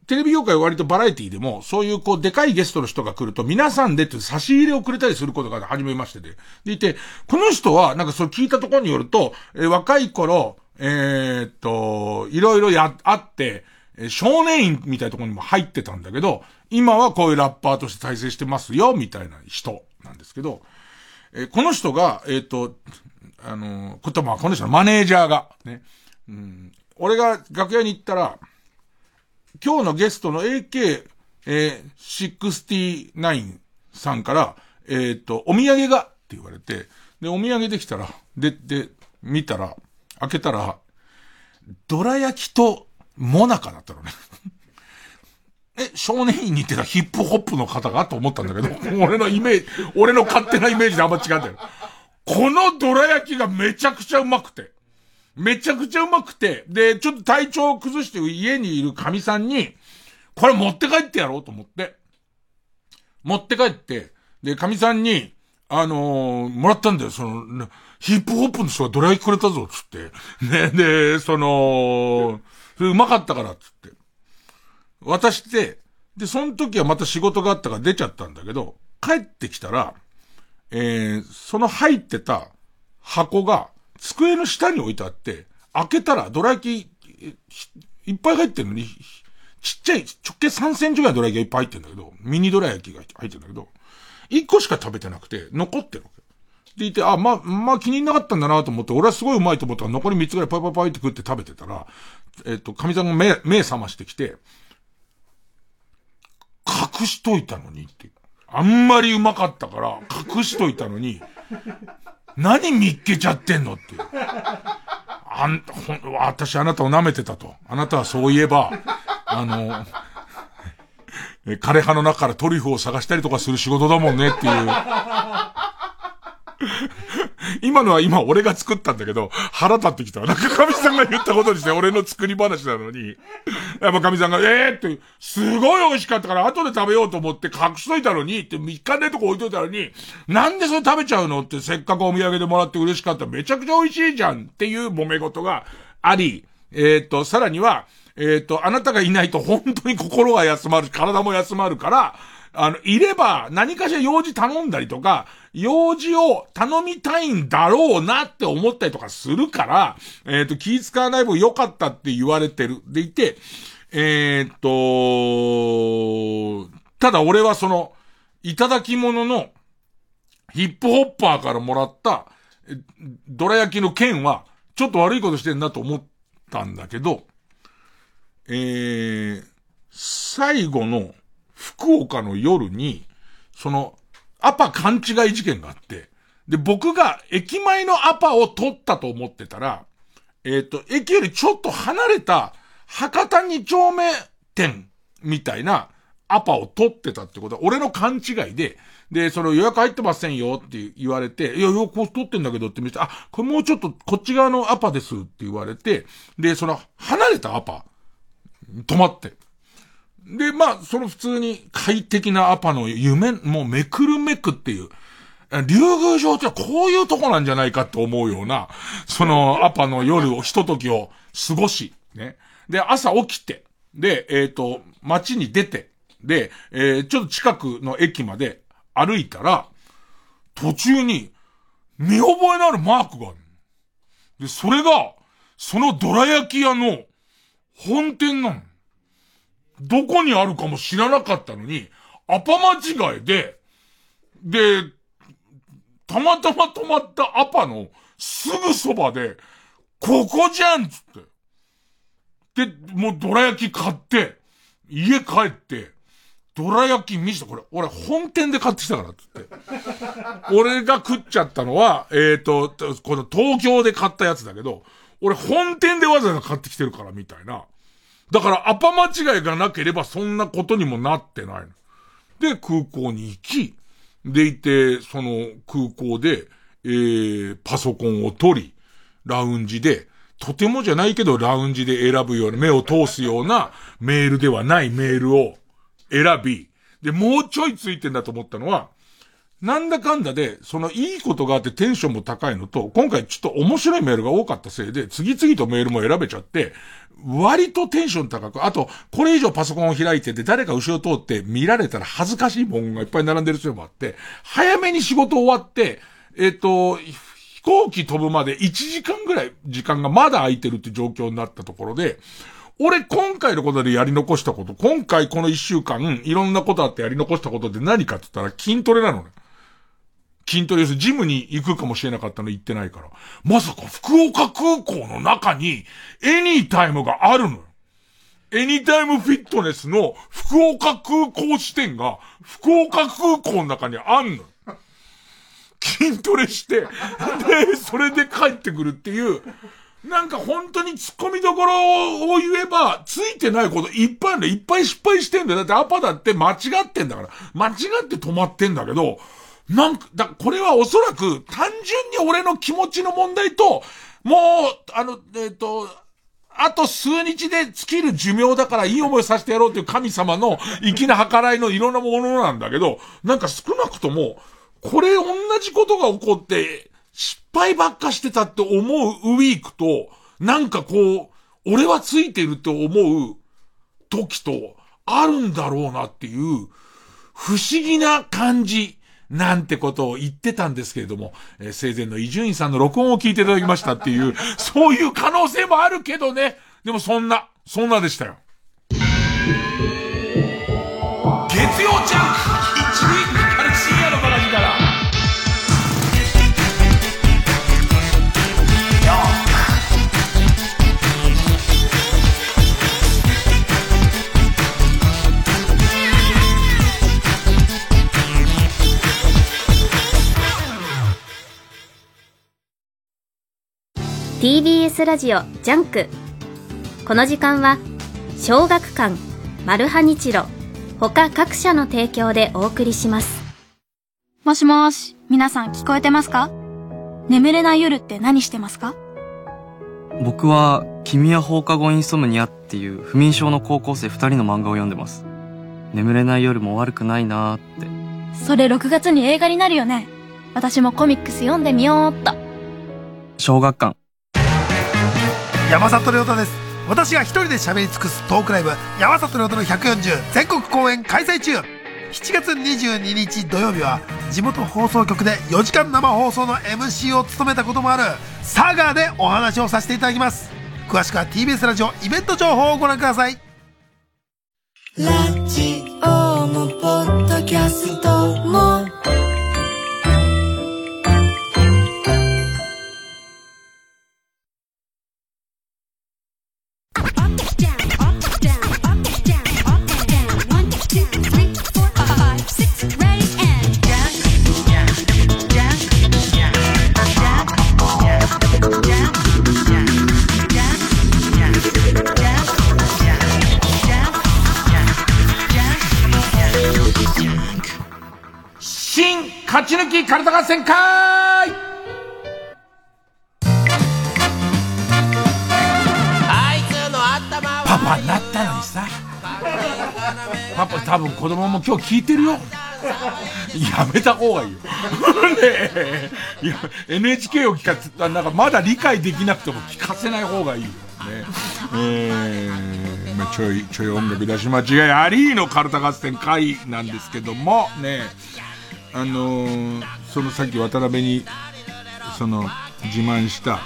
テレビ業界は割とバラエティでも、そういうこう、でかいゲストの人が来ると、皆さんでって差し入れをくれたりすることが始めましてで。でいて、この人は、なんかそれ聞いたところによると、えー、若い頃、えー、っと、いろいろや、あって、少年院みたいなところにも入ってたんだけど、今はこういうラッパーとして再生してますよ、みたいな人なんですけど、えー、この人が、えー、っと、あの、ことまあ、この人のマネージャーが、ね、うん、俺が楽屋に行ったら、今日のゲストの AK、えー、69さんから、えっ、ー、と、お土産がって言われて、で、お土産できたら、で、で、見たら、開けたら、どら焼きと、モナカだったのね。え、少年院に行ってたヒップホップの方がと思ったんだけど、俺のイメージ、俺の勝手なイメージであんま違うんだよ。このどら焼きがめちゃくちゃうまくて。めちゃくちゃうまくて、で、ちょっと体調を崩して家にいる神さんに、これ持って帰ってやろうと思って。持って帰って、で、神さんに、あのー、もらったんだよ、その、ヒップホップの人がドラ焼きくれたぞ、つって。ね、で、その、それうまかったから、つって。渡して、で、その時はまた仕事があったから出ちゃったんだけど、帰ってきたら、えー、その入ってた箱が、机の下に置いてあって、開けたらドラ焼き、いっぱい入ってるのに、ちっちゃい、直径3センチぐらいのドラ焼きがいっぱい入ってるんだけど、ミニドラ焼きが入ってるんだけど、1個しか食べてなくて、残ってるわけ。でいて、あ、まあ、まあ気になかったんだなと思って、俺はすごいうまいと思ったら残り3つぐらいパイパイパイって食って食べてたら、えっ、ー、と、神さんが目、目覚ましてきて、隠しといたのにって。あんまりうまかったから、隠しといたのに、何見っけちゃってんのっていう。あん、ほん、私あなたを舐めてたと。あなたはそういえば、あの、枯葉の中からトリュフを探したりとかする仕事だもんねっていう。今のは今俺が作ったんだけど、腹立ってきた。なんか神さんが言ったことにして俺の作り話なのに、やっぱ神さんが、えーって、すごい美味しかったから後で食べようと思って隠しといたのに、って3日でとこ置いといたのに、なんでそれ食べちゃうの？ってせっかくお土産でもらって嬉しかった。めちゃくちゃ美味しいじゃんっていう揉め事があり、えっ、と、さらには、えっ、と、あなたがいないと本当に心が休まるし、体も休まるから、あの、いれば、何かしら用事頼んだりとか、用事を頼みたいんだろうなって思ったりとかするから、えっ、ー、と、気使わない分良かったって言われてる。でいて、えっ、と、ただ俺はその、いただき物の、ヒップホッパーからもらった、どら焼きの剣は、ちょっと悪いことしてんなと思ったんだけど、えー、最後の、福岡の夜に、その、アパ勘違い事件があって、で、僕が駅前のアパを取ったと思ってたら、えっ、と、駅よりちょっと離れた博多二丁目店みたいなアパを取ってたってことは、俺の勘違いで、で、その予約入ってませんよって言われて、いや、よく取ってんだけどって見て、あ、これもうちょっとこっち側のアパですって言われて、で、その離れたアパ、止まって。で、まあ、その普通に快適なアパの夢、もうめくるめくっていう、竜宮城ってこういうとこなんじゃないかって思うような、その アパの夜を、ひとときを過ごし、ね。で、朝起きて、で、えっ、ー、と、街に出て、で、えー、ちょっと近くの駅まで歩いたら、途中に、見覚えのあるマークがある。で、それが、そのドラ焼き屋の本店なの。どこにあるかも知らなかったのに、アパ間違いで、で、たまたま止まったアパのすぐそばで、ここじゃんつって。で、もうドラ焼き買って、家帰って、ドラ焼き見せて、これ、俺本店で買ってきたから、つって。俺が食っちゃったのは、えっ、ー、と、この東京で買ったやつだけど、俺本店でわざわざ買ってきてるから、みたいな。だからアパ間違いがなければそんなことにもなってない。で、空港に行き、でいて、その空港で、えー、パソコンを取り、ラウンジで、とてもじゃないけどラウンジで選ぶような、目を通すようなメールではないメールを選び、で、もうちょいついてんだと思ったのは、なんだかんだで、そのいいことがあってテンションも高いのと、今回ちょっと面白いメールが多かったせいで、次々とメールも選べちゃって、割とテンション高く、あと、これ以上パソコンを開いてて、誰か後ろ通って見られたら恥ずかしい文言がいっぱい並んでる人もあって、早めに仕事終わって、えっ、と、飛行機飛ぶまで1時間ぐらい時間がまだ空いてるって状況になったところで、俺今回のことでやり残したこと、今回この1週間、いろんなことあってやり残したことって何かって言ったら筋トレなのね。筋トレする、ジムに行くかもしれなかったの行ってないから。まさか福岡空港の中にエニータイムがあるのよ。エニタイムフィットネスの福岡空港支店が福岡空港の中にあんのよ。筋トレして、で、それで帰ってくるっていう、なんか本当に突っ込みどころを言えば、ついてないこといっぱいあるんだいっぱい失敗してんだよ。だってアパだって間違ってんだから。間違って止まってんだけど、なんか、だ、これはおそらく単純に俺の気持ちの問題と、もう、あの、えっ、ー、と、あと数日で尽きる寿命だからいい思いさせてやろうという神様の粋な計らいのいろんなものなんだけど、なんか少なくとも、これ同じことが起こって、失敗ばっかしてたって思うウィークと、なんかこう、俺はついてるって思う時と、あるんだろうなっていう、不思議な感じ。なんてことを言ってたんですけれども、えー、生前の伊集院さんの録音を聞いていただきましたっていう、そういう可能性もあるけどね。でもそんな、そんなでしたよ。月曜ジャン TBS ラジオジャンクこの時間は小学館マルハニチロ他各社の提供でお送りしますもしもし皆さん聞こえてますか？眠れない夜って何してますか？僕は、君は放課後インソムニアっていう不眠症の高校生二人の漫画を読んでます。眠れない夜も悪くないなーって。それ6月に映画になるよね。私もコミックス読んでみようっと。小学館。山里亮太です。私が一人で喋り尽くすトークライブ山里亮太の140全国公演開催中。7月22日土曜日は地元放送局で4時間生放送の MC を務めたこともあるサガーでお話をさせていただきます。詳しくは TBS ラジオイベント情報をご覧ください。ラジオもポッドキャストも勝ち抜きカルタ合戦会。パパになったのにさ。パパ多分子供も今日聞いてるよ。やめた方がいいよ。ねえ。いや NHK を聞かせ、なんかまだ理解できなくても聞かせない方がいいよ。ねえ。ーまあちょい、ちょい音楽出し間違いありのカルタ合戦会なんですけども、ねあのーそのさっき渡辺に、その、自慢した、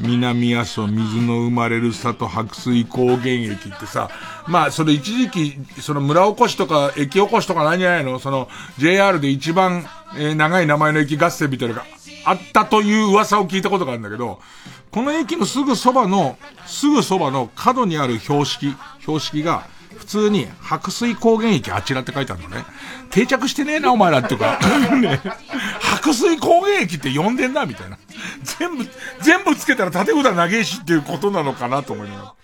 南阿蘇水の生まれる里白水高原駅ってさ、まあそれ一時期、その村おこしとか駅おこしとかなんじゃないのその JR で一番、えー長い名前の駅合戦みたいなのがあったという噂を聞いたことがあるんだけど、この駅のすぐそばの、すぐそばの角にある標識、標識が、普通に白水高原駅あちらって書いてあるのね。定着してねえな、お前らっていうか。ね、白水高原駅って呼んでんな、みたいな。全部、全部つけたら縦札長えしっていうことなのかなと思いながら。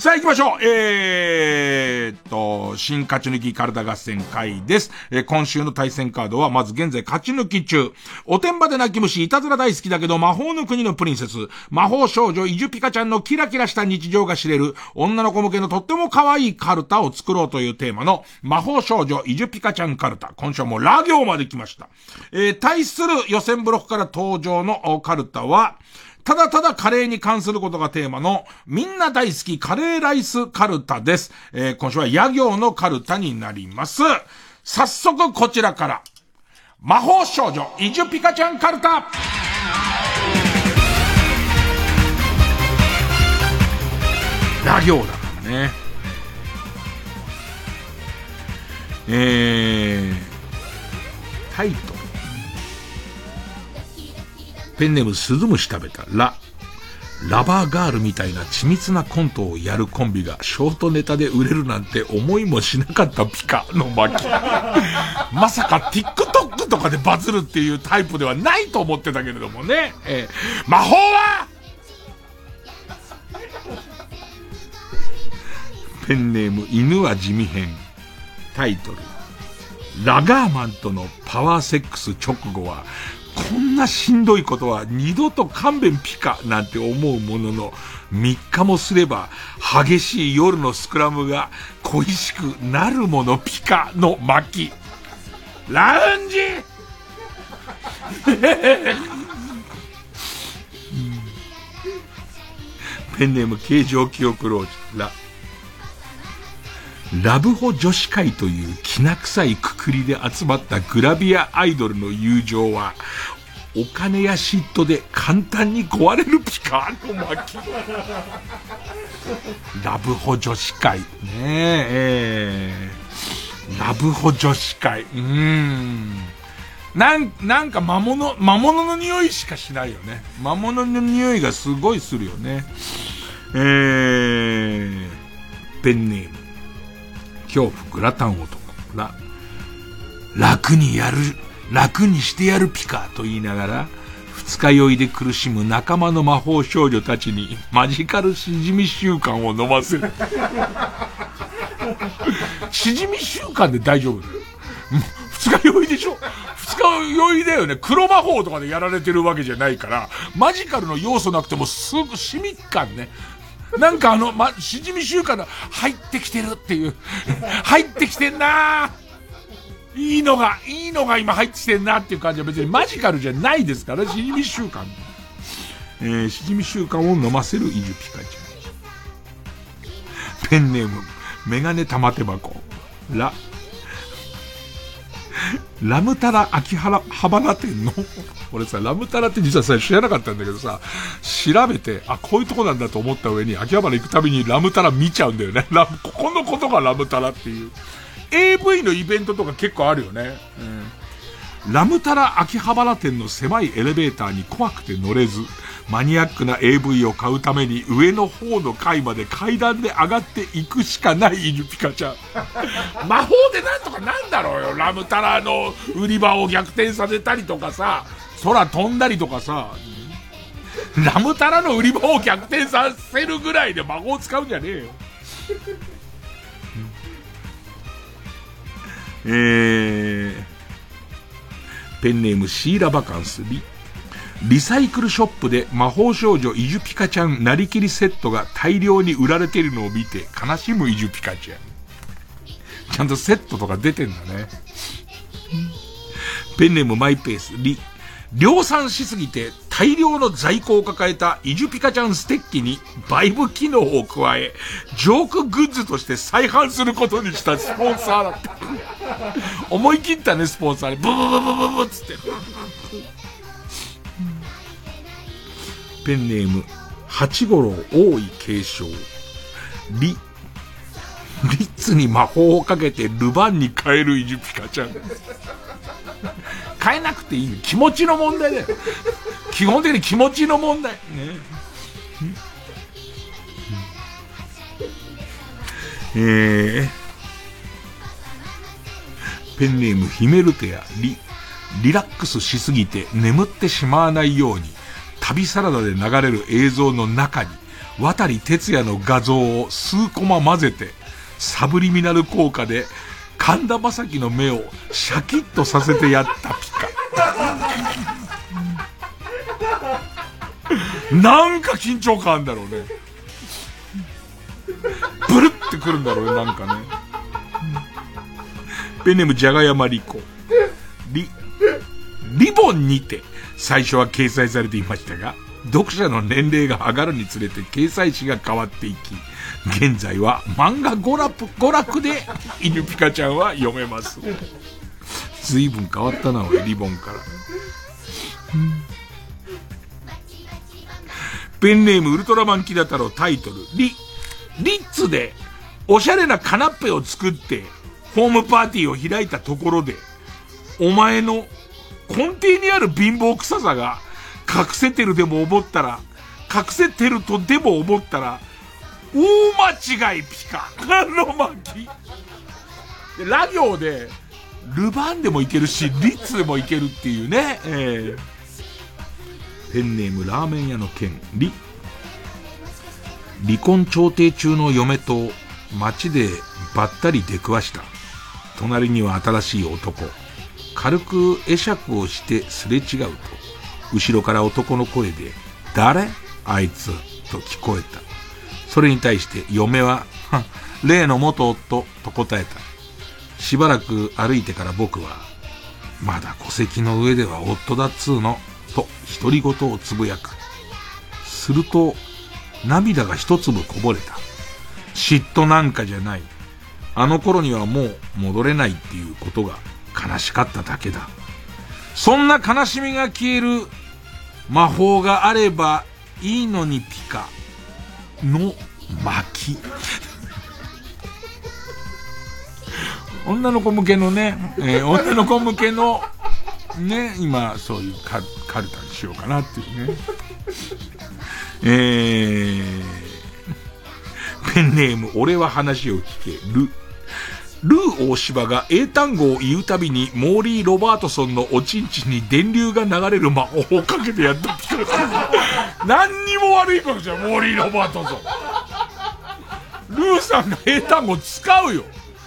さあ行きましょう。えーっと、新勝ち抜き体合戦会です。えー今週の対戦カードは、まず現在勝ち抜き中。おてんばで泣き虫、いたずら大好きだけど魔法の国のプリンセス、魔法少女、イジュピカちゃんのキラキラした日常が知れる、女の子向けのとっても可愛いカルタを作ろうというテーマの、魔法少女、イジュピカちゃんカルタ。今週はもうラ行まで来ました。えー対する予選ブロックから登場のカルタは、ただただカレーに関することがテーマの、みんな大好きカレーライスカルタです。えー今週は野行のカルタになります。早速こちらから、魔法少女、イジュピカちゃんカルタラ行だからね。えー、タイトル。ペンネームスズムシ食べたラ。ラバーガールみたいな緻密なコントをやるコンビがショートネタで売れるなんて思いもしなかったピカの巻。まさか TikTok とかでバズるっていうタイプではないと思ってたけれどもね。えー魔法は？ペンネーム犬は地味編。タイトル。ラガーマンとのパワーセックス直後は、こんなしんどいことは二度と勘弁ピカなんて思うものの、3日もすれば激しい夜のスクラムが恋しくなるものピカの巻。ラウンジ! ペンネーム形状記憶ロージラ。ブホ女子会というきな臭いくくりで集まったグラビアアイドルの友情は、お金や嫉妬で簡単に壊れるピカーの巻。ラブホ女子会。ねえ、えーラブホ女子会。うーん。なん、なんか魔物、魔物の匂いしかしないよね。魔物の匂いがすごいするよね。えー、ペンネーム。恐怖グラタン男。ら、楽にやる、楽にしてやるピカと言いながら、二日酔いで苦しむ仲間の魔法少女たちにマジカルしじみ習慣を飲ませる。しじみ習慣で大丈夫？だよ。二日酔いでしょ？二使う余裕だよね。黒魔法とかでやられてるわけじゃないから、マジカルの要素なくてもすぐ、しみっ感ね。なんかあの、ま、しじみ習慣の、入ってきてるっていう。入ってきてんなーいいのが、いいのが今入ってきてんなっていう感じは別にマジカルじゃないですから、しじみ習慣。えー、しじみ習慣を飲ませるイジュピカちゃん。ペンネーム、メガネ玉手箱。ラ、ラムタラ秋葉原店の俺さ、ラムタラって実はさ、知らなかったんだけどさ、調べて、あ、こういうとこなんだと思った上に、秋葉原行くたびにラムタラ見ちゃうんだよね。ラムここのことがラムタラっていう。AV のイベントとか結構あるよね。うん。ラムタラ秋葉原店の狭いエレベーターに怖くて乗れず、マニアックな AV を買うために上の方の階まで階段で上がっていくしかないイルピカちゃん。魔法でなんとかなんだろうよ。ラムタラの売り場を逆転させたりとかさ、空飛んだりとかさ、ラムタラの売り場を逆転させるぐらいで魔法使うんじゃねえよ。えー、ペンネームシーラバカンスリ。リサイクルショップで魔法少女イジュピカちゃんなりきりセットが大量に売られてるのを見て悲しむイジュピカちゃん。ちゃんとセットとか出てんだね。ペンネームマイペースリ。量産しすぎて大量の在庫を抱えたイジュピカちゃんステッキにバイブ機能を加え、ジョークグッズとして再販することにしたスポンサーだった。思い切ったね、スポンサーに。ブブブブブブっつって。ペンネーム、八五郎大井継承。リ、リッツに魔法をかけてルバンに変えるイジュピカちゃん。変えなくていい気持ちの問題だよ。基本的に気持ちの問題。ね。えー、ペンネームヒメルテアリ、リラックスしすぎて眠ってしまわないように、旅サラダで流れる映像の中に、渡哲也の画像を数コマ混ぜて、サブリミナル効果で、神田正輝の目をシャキッとさせてやったピカ。なんか緊張感あるんだろうね。ブルってくるんだろうね、なんかね。ペネムジャガヤマリコ。リ、リボンにて最初は掲載されていましたが、読者の年齢が上がるにつれて掲載誌が変わっていき、現在は漫画娯楽娯楽で犬ピカちゃんは読めます。随分変わったな、俺、リボンから。ペンネームウルトラマンキダ太郎タイトル、リ、リッツでおしゃれなカナッペを作ってホームパーティーを開いたところで、お前の根底にある貧乏臭さが隠せてるでも思ったら、隠せてるとでも思ったら、大間違いピカ。あの巻き。でラ行で、ルバンでもいけるし、リッツでもいけるっていうね。えーペンネームラーメン屋の件、リ。離婚調停中の嫁と街でばったり出くわした。隣には新しい男。軽く会釈をしてすれ違うと、後ろから男の声で、誰？あいつ、と聞こえた。それに対して嫁は、は例の元夫、と答えた。しばらく歩いてから僕は、まだ戸籍の上では夫だっつうの、と独り言をつぶやく。すると、涙が一粒こぼれた。嫉妬なんかじゃない。あの頃にはもう戻れないっていうことが悲しかっただけだ。そんな悲しみが消える魔法があればいいのにピカの巻き。女の子向けのね、えー女の子向けのね、今そういうカカルタにしようかなっていうね。えー、ペンネーム、俺は話を聞け、ル。ルー大芝が英単語を言うたびに、モーリー・ロバートソンのおちんちんに電流が流れる魔法をかけてやったピカ何にも悪いことじゃん、モーリー・ロバートソン。ルーさんが英単語使うよ。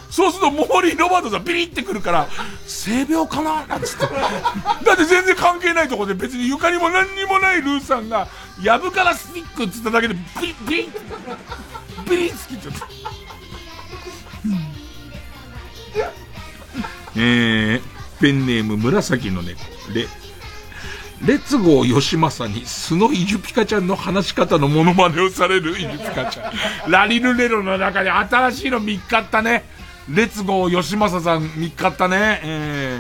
そうするとモーリー・ロバートさんビリってくるから、性病かな？なんつって。だって全然関係ないとこで別に床にも何にもないルーさんが、やぶからスティックっつっただけでビリビリビリッつけちゃった。えー、ペンネーム紫の猫。レ、レッツゴー吉正に素のイジュピカちゃんの話し方のモノマネをされるイジュピカちゃん。ラリルレロの中に新しいの見っかったね。レッツゴー吉正さん見っかったね。え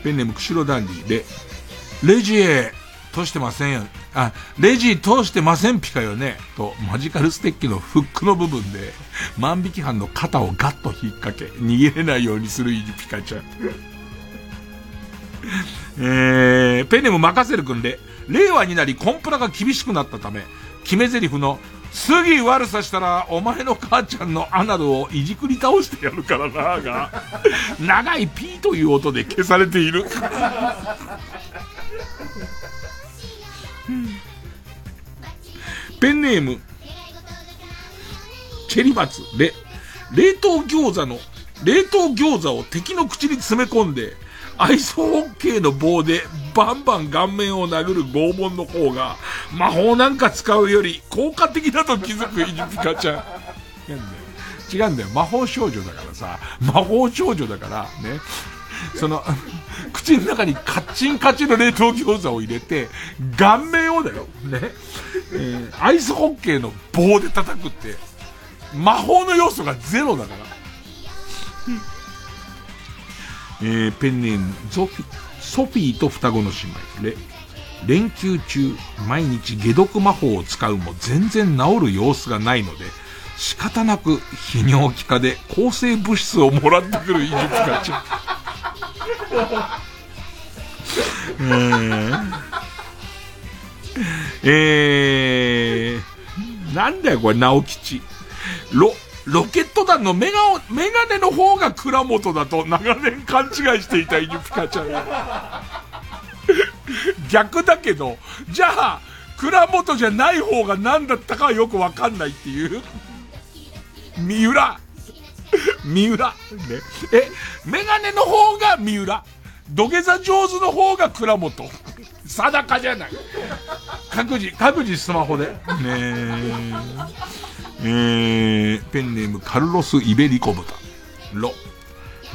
ー、ペンネーム釧路ダンディ。レ、レジへ通してませんよ。あ、レジ通してませんピカよね。と、マジカルステッキのフックの部分で、万引き犯の肩をガッと引っ掛け、逃げれないようにするイジュピカちゃん。えー、ペンネーム任せるくんで、令和になりコンプラが厳しくなったため、決め台詞の、次悪さしたら、お前の母ちゃんのアナルをいじくり倒してやるからな、が、長いピーという音で消されている。ペンネーム、チェリバツ、レ、冷凍餃子の、冷凍餃子を敵の口に詰め込んで、アイスホッケーの棒でバンバン顔面を殴る拷問の方が、魔法なんか使うより効果的だと気づくイジピカちゃん。違うんだよ。魔法少女だからさ、魔法少女だから、ね。その、口の中にカッチンカチンの冷凍餃子を入れて、顔面をだよ。ね。えー、アイスホッケーの棒で叩くって、魔法の要素がゼロだから。えー、ペンネーム、ゾフィ、ソフィーと双子の姉妹。レ、連休中、毎日解毒魔法を使うも全然治る様子がないので、仕方なく泌尿器科で抗生物質をもらってくるイジプカちゃん。えー、えー、なんだよこれ、直吉。ロ、ロケット団のメガメガネの方が倉本だと長年勘違いしていたイニピカちゃん。逆だけど、じゃあ、倉本じゃない方が何だったかはよくわかんないっていう。三浦。三浦。ね。え、メガネの方が三浦。土下座上手の方が倉本。定かじゃない。各自、各自スマホで。ねえ。えー、ペンネームカルロス・イベリコ豚。ロ。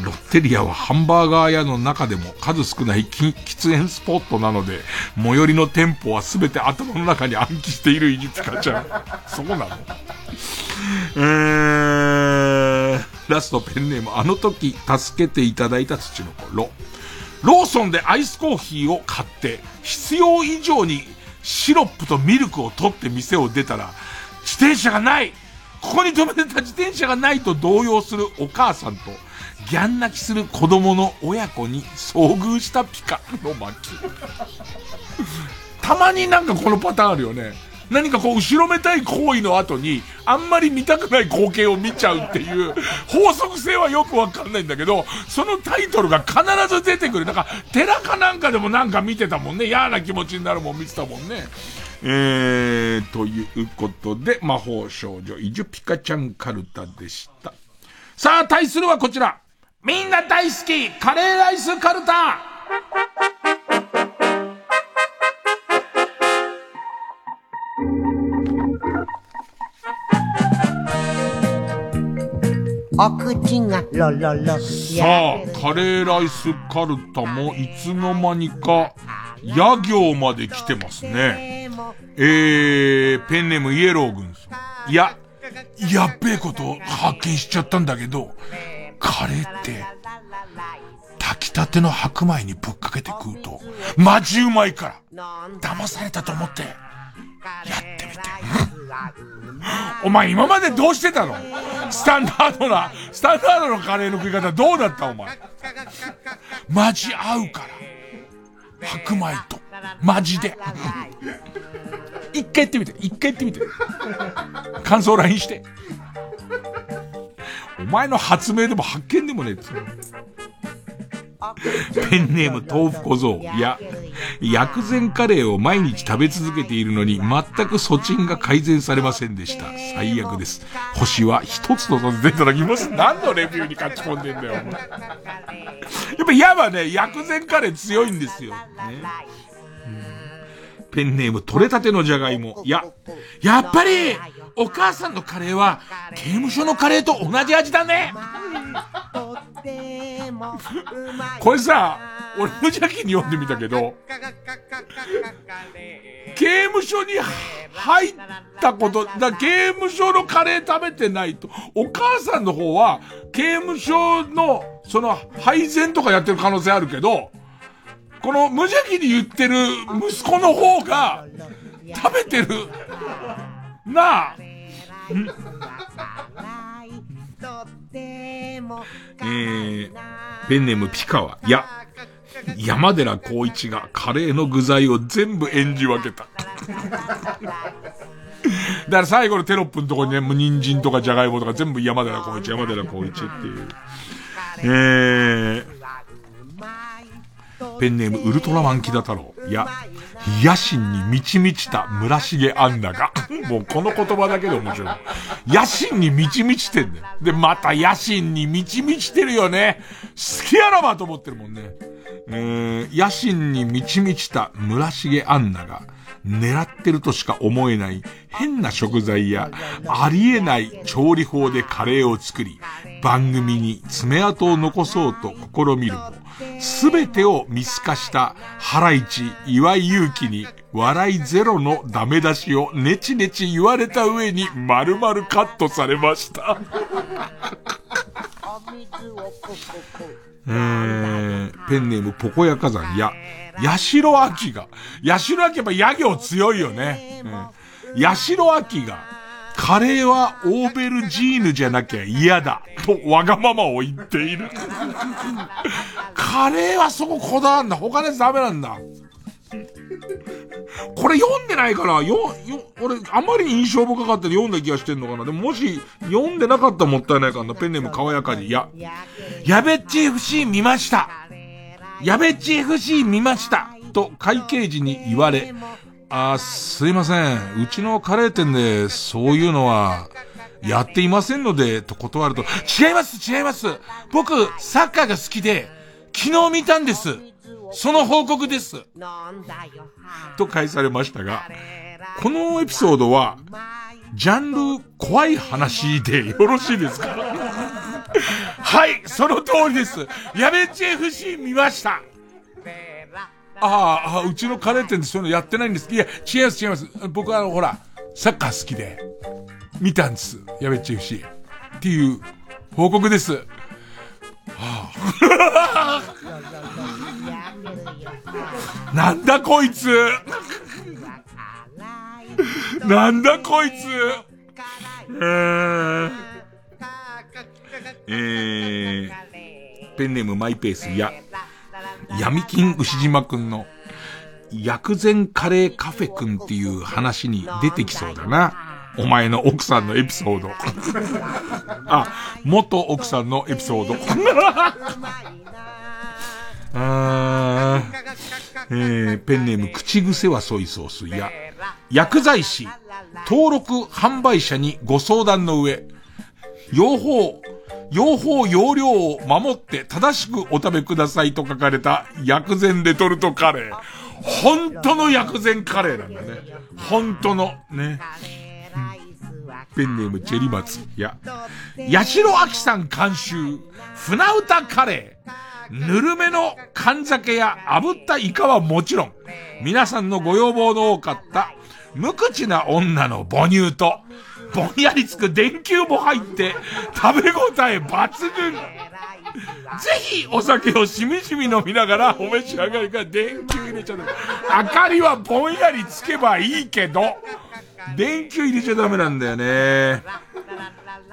ロッテリアはハンバーガー屋の中でも数少ない喫煙スポットなので、最寄りの店舗は全て頭の中に暗記しているイジツカちゃん。そうなのえー、ラストペンネーム、あの時助けていただいた土の子、ロ。ローソンでアイスコーヒーを買って、必要以上にシロップとミルクを取って店を出たら、自転車がないここに止めてた自転車がないと動揺するお母さんと、ギャン泣きする子供の親子に遭遇したピカの巻。たまになんかこのパターンあるよね。何かこう後ろめたい行為の後に、あんまり見たくない光景を見ちゃうっていう、法則性はよくわかんないんだけど、そのタイトルが必ず出てくる。なんか、寺かなんかでもなんか見てたもんね。嫌な気持ちになるもん見てたもんね。えー、ということで、魔法少女、イジュピカちゃんカルタでした。さあ、対するはこちら。みんな大好き、カレーライスカルタお口がロロロ。さあ、カレーライスカルタもいつの間にか、野行まで来てますね。えー、ペンネームイエロー軍さん。いや、やっべえこと発見しちゃったんだけど、カレーって、炊きたての白米にぶっかけて食うと、マジうまいから、騙されたと思って、やってみて。お前今までどうしてたの？スタンダードな、スタンダードのカレーの食い方どうだったお前？マジ合うから。白米と。マジで。一回言ってみて。一回言ってみて。感想 LINE して。お前の発明でも発見でもねえっつうペンネーム豆腐小僧。いや、薬膳カレーを毎日食べ続けているのに、全く措置が改善されませんでした。最悪です。星は一つとさせていただきます。何のレビューに書き込んでんだよ、お前。やっぱ矢はね、薬膳カレー強いんですよ。ね。ペンネーム、取れたてのじゃがいも。や、やっぱり、お母さんのカレーは、刑務所のカレーと同じ味だね。これさ、俺無邪気に読んでみたけど、刑務所に入ったこと、だ刑務所のカレー食べてないと、お母さんの方は、刑務所の、その、配膳とかやってる可能性あるけど、この無邪気に言ってる息子の方が、食べてる、なあ、えー、ペンネームピカワ。いや、山寺孝一がカレーの具材を全部演じ分けた。だから最後のテロップのところにね、もう人参とかじゃがいもとか全部山寺孝一、山寺孝一っていう。えー、ペンネームウルトラマン木田太郎。いや、野心に満ち満ちた村重アンナが。もうこの言葉だけで面白い。野心に満ち満ちてんだよ。で、また野心に満ち満ちてるよね。好きやろばと思ってるもんね。えー、野心に満ち満ちた村重アンナが、狙ってるとしか思えない変な食材やありえない調理法でカレーを作り、番組に爪痕を残そうと試みるも、すべてを見透かしたハライチ岩井祐希に笑いゼロのダメ出しをネチネチ言われた上に丸々カットされました。えー、ペンネームポコヤ火山や、ヤシロアキが、ヤシロアキやっぱヤ行強いよね。ヤシロアキが、カレーはオーベルジーヌじゃなきゃ嫌だ、とわがままを言っている。カレーはそここだわんだ。他のやつダメなんだ。これ読んでないから、よ、よ、俺、あまりに印象深かったら読んだ気がしてんのかな。でももし、読んでなかったらもったいないからな。ペンネームかわやかに。いや、やべっち FC 見ました。やべっち FC 見ました。と会計時に言われ、あ、すいません。うちのカレー店で、そういうのは、やっていませんので、と断ると、違います違います僕、サッカーが好きで、昨日見たんです。その報告です。と返されましたが、このエピソードは、ジャンル怖い話でよろしいですか？はい、その通りです。やべっち FC 見ました。ああ、うちのカレー店でそういうのやってないんです。いや、違います違います。僕は、ほら、サッカー好きで、見たんです。やべっち FC。っていう報告です。はあ、なんだこいつなんだこいつえー、えー、ペンネームマイペースや、闇金牛島くんの、薬膳カレーカフェくんっていう話に出てきそうだな。お前の奥さんのエピソード。あ、元奥さんのエピソード。あーえー、ペンネーム口癖はソイソースや、薬剤師、登録販売者にご相談の上、用法、用法用量を守って正しくお食べくださいと書かれた薬膳レトルトカレー。本当の薬膳カレーなんだね。本当の、ね。ペンネームチェリマツ。いや、ヤシロアキさん監修、船歌カレー。ぬるめの缶酒や炙ったイカはもちろん、皆さんのご要望の多かった、無口な女の母乳と、ぼんやりつく電球も入って、食べ応え抜群。ぜひ、お酒をしみじみ飲みながらお召し上がりから電球入れちゃダメ。明かりはぼんやりつけばいいけど、電球入れちゃダメなんだよね。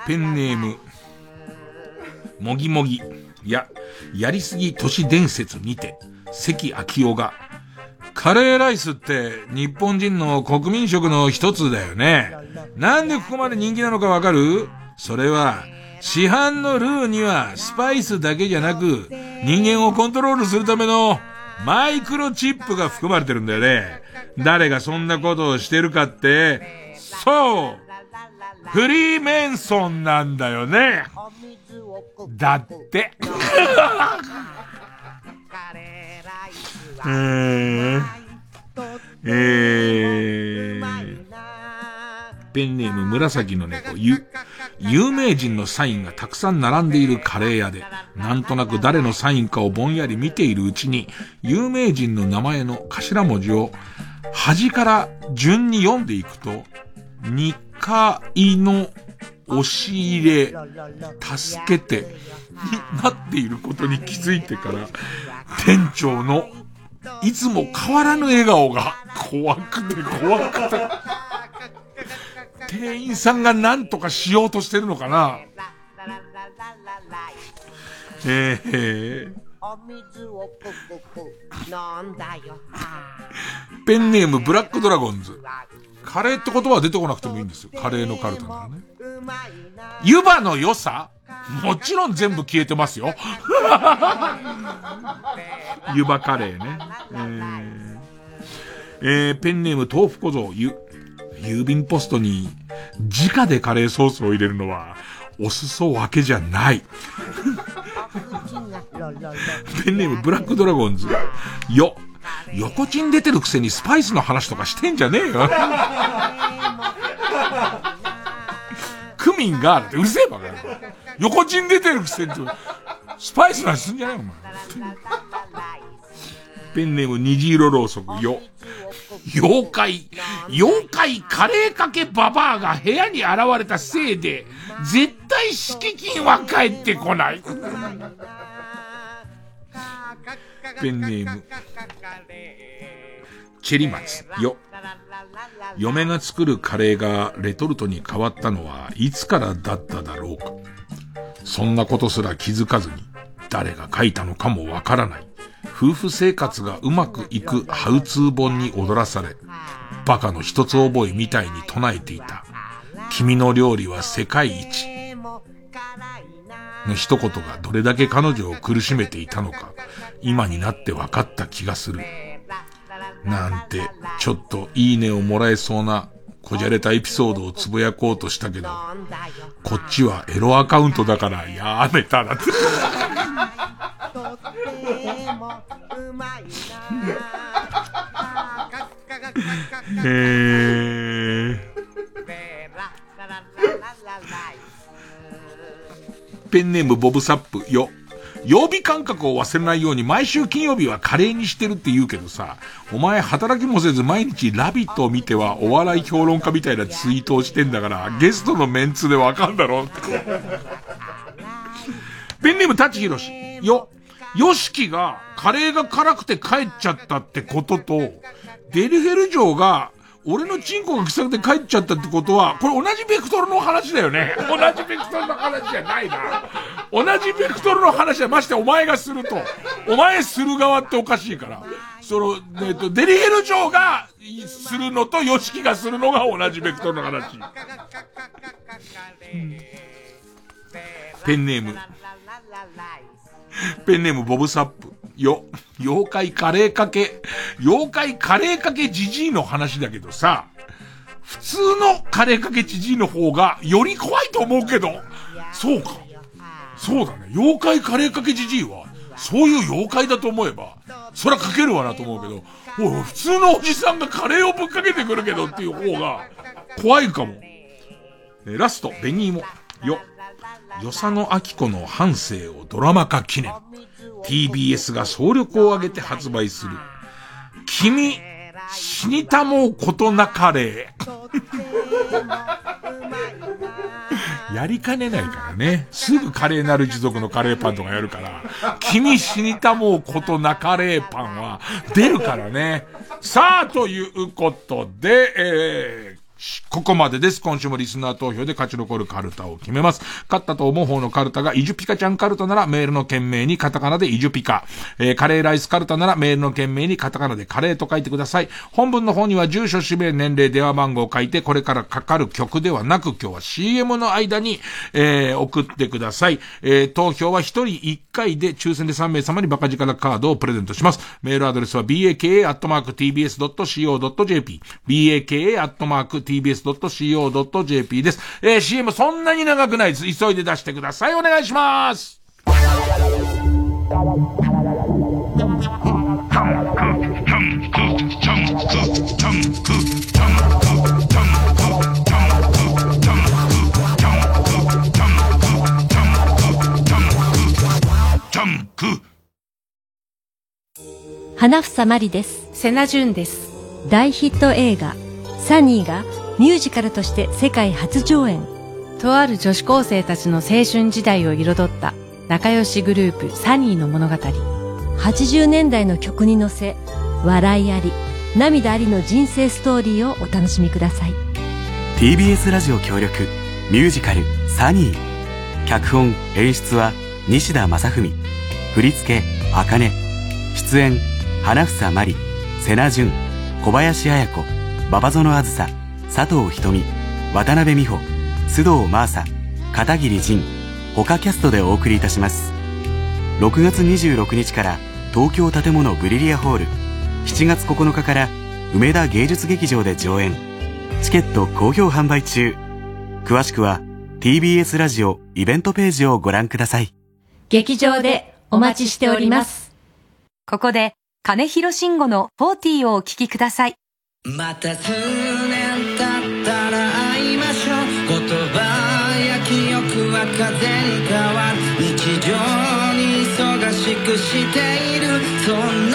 ペンネーム、もぎもぎ。や、やりすぎ都市伝説にて、関明夫が、カレーライスって日本人の国民食の一つだよね。なんでここまで人気なのかわかる？それは、市販のルーにはスパイスだけじゃなく、人間をコントロールするためのマイクロチップが含まれてるんだよね。誰がそんなことをしてるかって、そうフリーメンソンなんだよね。だって。えー、えー、ペンネーム紫の猫、ゆ、有名人のサインがたくさん並んでいるカレー屋で、なんとなく誰のサインかをぼんやり見ているうちに、有名人の名前の頭文字を端から順に読んでいくと、2階の押し入れ、助けて、になっていることに気づいてから、店長のいつも変わらぬ笑顔が怖くて怖くて。店員さんが何とかしようとしてるのかなええー、ペンネームブラックドラゴンズ。カレーって言葉は出てこなくてもいいんですよ。カレーのカルタならね。湯葉の良さ？もちろん全部消えてますよ。湯葉カレーね。えー、えー、ペンネーム豆腐小僧、ゆ、郵便ポストに、直でカレーソースを入れるのは、お裾分けじゃない。ペンネームブラックドラゴンズ。よ。横チン出てるくせにスパイスの話とかしてんじゃねえよ。クミンがあるってうるせえばか横チン出てるくせに、スパイスの話すんじゃねえお前。ペンネーム虹色ろうそくよ。妖怪、妖怪カレーかけババアが部屋に現れたせいで、絶対敷金は返ってこない。ペンネーム、チェリマツ、よ。嫁が作るカレーがレトルトに変わったのはいつからだっただろうか。そんなことすら気づかずに、誰が書いたのかもわからない。夫婦生活がうまくいくハウツー本に踊らされ、バカの一つ覚えみたいに唱えていた。君の料理は世界一。の一言がどれだけ彼女を苦しめていたのか、今になって分かった気がする。なんて、ちょっといいねをもらえそうな、こじゃれたエピソードをつぶやこうとしたけど、こっちはエロアカウントだからやめたらって。ペンネームボブサップよ。曜日感覚を忘れないように毎週金曜日はカレーにしてるって言うけどさ、お前働きもせず毎日ラビットを見てはお笑い評論家みたいなツイートをしてんだから、ゲストのメンツでわかんだろ ペンネームタチヒロシ。よ。ヨシキがカレーが辛くて帰っちゃったってことと、デリヘル城が俺のチンコが臭くて帰っちゃったってことは、これ同じベクトルの話だよね。同じベクトルの話じゃないな。同じベクトルの話はましてお前がすると、お前する側っておかしいから。その、えっ、と、デリヘル城がするのとヨシキがするのが同じベクトルの話。ペンネーム。ペンネームボブサップ。よ、妖怪カレーかけ、妖怪カレーかけじじいの話だけどさ、普通のカレーかけじじいの方がより怖いと思うけど、そうか。そうだね。妖怪カレーかけじじいは、そういう妖怪だと思えば、そらかけるわなと思うけど、おい普通のおじさんがカレーをぶっかけてくるけどっていう方が、怖いかも。えラスト、紅芋。よ。与謝野明子の半生をドラマ化記念。TBS が総力を挙げて発売する。君、死にたもうことなカレー。やりかねないからね。すぐカレーなる持続のカレーパンとかやるから、君死にたもうことなカレーパンは出るからね。さあ、ということで、えー、ここまでです。今週もリスナー投票で勝ち残るカルタを決めます。勝ったと思う方のカルタが、イジュピカちゃんカルタならメールの件名にカタカナでイジュピカ。えー、カレーライスカルタならメールの件名にカタカナでカレーと書いてください。本文の方には住所、氏名、年齢、電話番号を書いて、これからかかる曲ではなく、今日は CM の間に、えー、送ってください。えー、投票は1人1回で抽選で3名様にバカ力カードをプレゼントします。メールアドレスは baka.tbs.co.jp baka.tbs.co.jp です。えー、CM そんなに長くないです。急いで出してください。お願いします。花房まりです。セナジュンです。大ヒット映画、サニーがミュージカルとして世界初上演。とある女子高生たちの青春時代を彩った仲良しグループサニーの物語。80年代の曲に乗せ、笑いあり、涙ありの人生ストーリーをお楽しみください。TBS ラジオ協力ミュージカル「サニー」脚本演出は西田正文振り付け茜出演花房真理瀬名淳小林綾子馬場園あずさ佐藤瞳渡辺美穂須藤真麻片桐仁他キャストでお送りいたします6月26日から東京建物グリリアホール7月9日から梅田芸術劇場で上演チケット好評販売中。詳しくは TBS ラジオイベントページをご覧ください。劇場でお待ちしております。ここで、金広慎吾の40をお聴きください。また数年経ったら会いましょう。言葉や記憶は風に変わる。日常に忙しくしている。そんな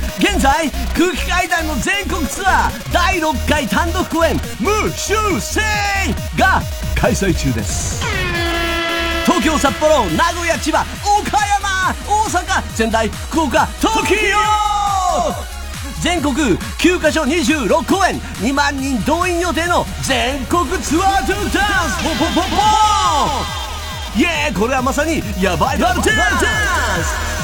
です現在空気階段の全国ツアー第6回単独公演「無修正」が開催中です。東京札幌名古屋千葉岡山大阪仙台福岡東京。全国9カ所26公演。2万人動員予定の全国ツアートゥダンスポンポンポンポ。ンイエーイ。これはまさにヤバい。バルテンダンス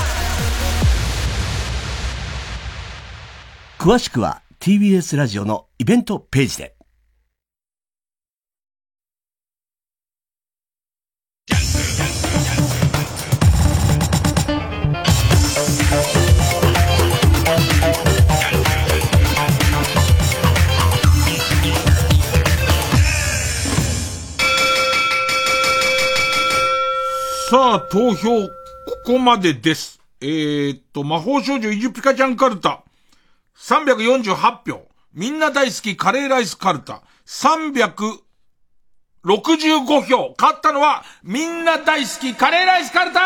詳しくは TBS ラジオのイベントページで。さあ、投票、ここまでです。えー、っと、魔法少女イジュピカちゃんカルタ、348票。みんな大好きカレーライスカルタ、365票。勝ったのは、みんな大好きカレーライスカルタ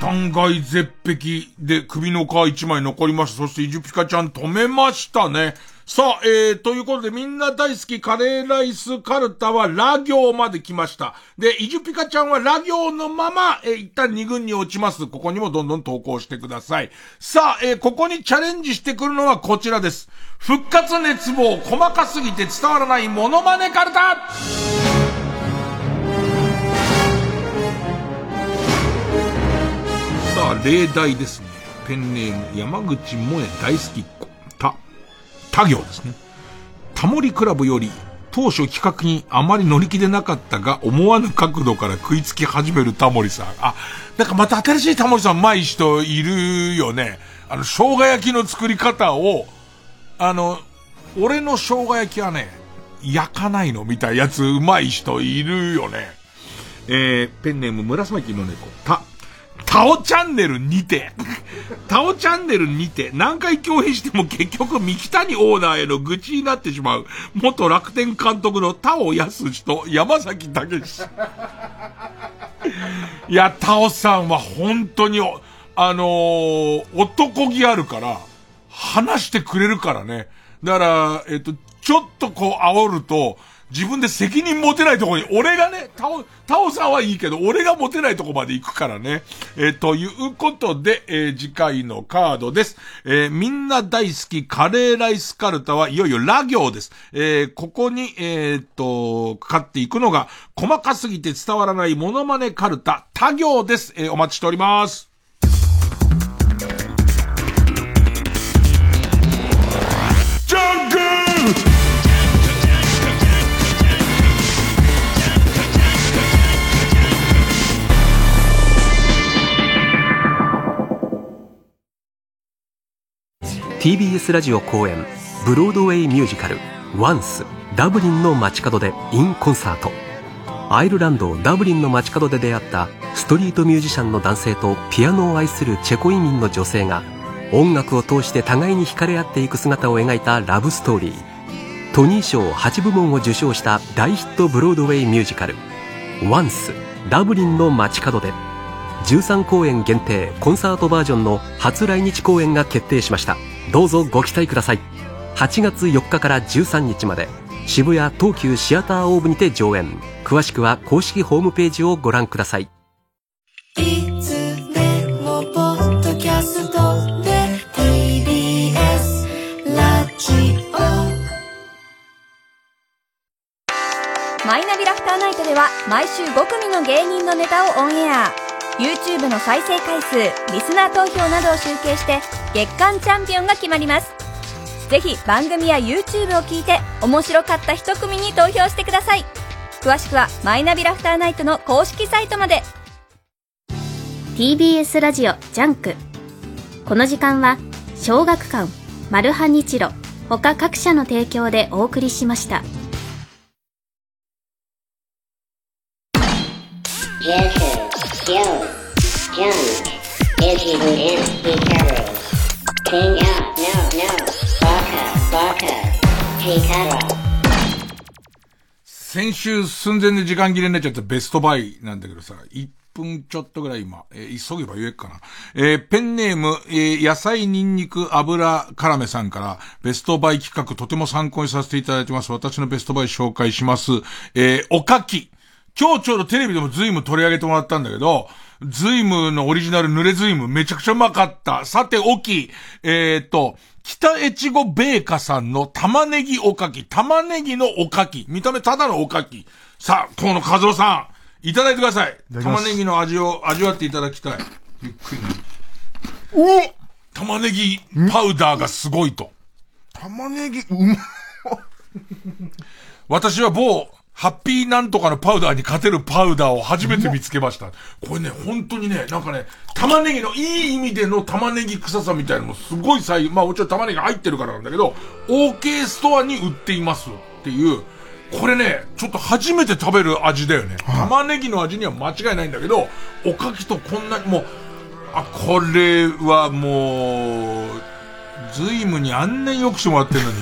断崖絶壁で首の皮一枚残りました。そしてイジュピカちゃん止めましたね。さあ、えー、ということでみんな大好きカレーライスカルタはラ行まで来ました。で、イジュピカちゃんはラ行のまま、えー、一旦二軍に落ちます。ここにもどんどん投稿してください。さあ、えー、ここにチャレンジしてくるのはこちらです。復活熱望、細かすぎて伝わらないモノマネカルタ例題ですね。ペンネーム山口萌え大好きっ子。他行ですね。タモリクラブより当初企画にあまり乗り気でなかったが、思わぬ角度から食いつき始めるタモリさん。あ、なんかまた新しいタモリさん、うまい人いるよね。あの、生姜焼きの作り方を、あの、俺の生姜焼きはね、焼かないのみたいなやつ、うまい人いるよね。えー、ペンネーム紫の猫。た、タオチャンネルにて、タオチャンネルにて、何回共演しても結局三木谷オーナーへの愚痴になってしまう、元楽天監督のタオ康史と山崎武史。いや、タオさんは本当に、あのー、男気あるから、話してくれるからね。だから、えっと、ちょっとこう煽ると、自分で責任持てないとこに、俺がね、タオ、タオさんはいいけど、俺が持てないとこまで行くからね。えー、ということで、えー、次回のカードです。えー、みんな大好きカレーライスカルタはいよいよラ行です。え、ここに、えー、と、かかっていくのが、細かすぎて伝わらないモノマネカルタ、他行です。え、お待ちしております。TBS ラジオ公演ブロードウェイミュージカル「ワンスダブリンの街角でインコンサート」アイルランドダブリンの街角で出会ったストリートミュージシャンの男性とピアノを愛するチェコ移民の女性が音楽を通して互いに惹かれ合っていく姿を描いたラブストーリー。トニー賞8部門を受賞した大ヒットブロードウェイミュージカル「ワンスダブリンの街角で」13公演限定コンサートバージョンの初来日公演が決定しました。どうぞご期待ください。8月4日から13日まで渋谷東急シアターオーブにて上演。詳しくは公式ホームページをご覧ください。いつでもポッドキャストで TBS ラジオ。マイナビラフターナイトでは毎週5組の芸人のネタをオンエア YouTube の再生回数リスナー投票などを集計して月間チャンピオンが決まります。ぜひ番組や YouTube を聞いて面白かった一組に投票してください。詳しくはマイナビラフターナイトの公式サイトまで。TBS ラジオジャンク。この時間は小学館マルハニチロ他各社の提供でお送りしました先週寸前で時間切れになっちゃったベストバイなんだけどさ、1分ちょっとぐらい今、えー、急げば言えっかな。えー、ペンネーム、えー、野菜ニンニク油辛めさんから、ベストバイ企画とても参考にさせていただいてます。私のベストバイ紹介します。え、おかき。今日ちょうどテレビでもズイム取り上げてもらったんだけど、ズイムのオリジナル濡れズイムめちゃくちゃうまかった。さて、おき、えー、っと、北越後ベーカさんの玉ねぎおかき、玉ねぎのおかき、見た目ただのおかき。さあ、今日の和夫さん、いただいてください。玉ねぎの味を味わっていただきたい。ゆっくり。お玉ねぎパウダーがすごいと。玉ねぎ、うま 私は某、ハッピーなんとかのパウダーに勝てるパウダーを初めて見つけました。これね、本当にね、なんかね、玉ねぎのいい意味での玉ねぎ臭さみたいなのもすごい最、まあもちろん玉ねぎ入ってるからなんだけど、OK ストアに売っていますっていう、これね、ちょっと初めて食べる味だよね。玉ねぎの味には間違いないんだけど、おかきとこんなにもう、あ、これはもう、ズイムにあんなによくしてもらってんのに。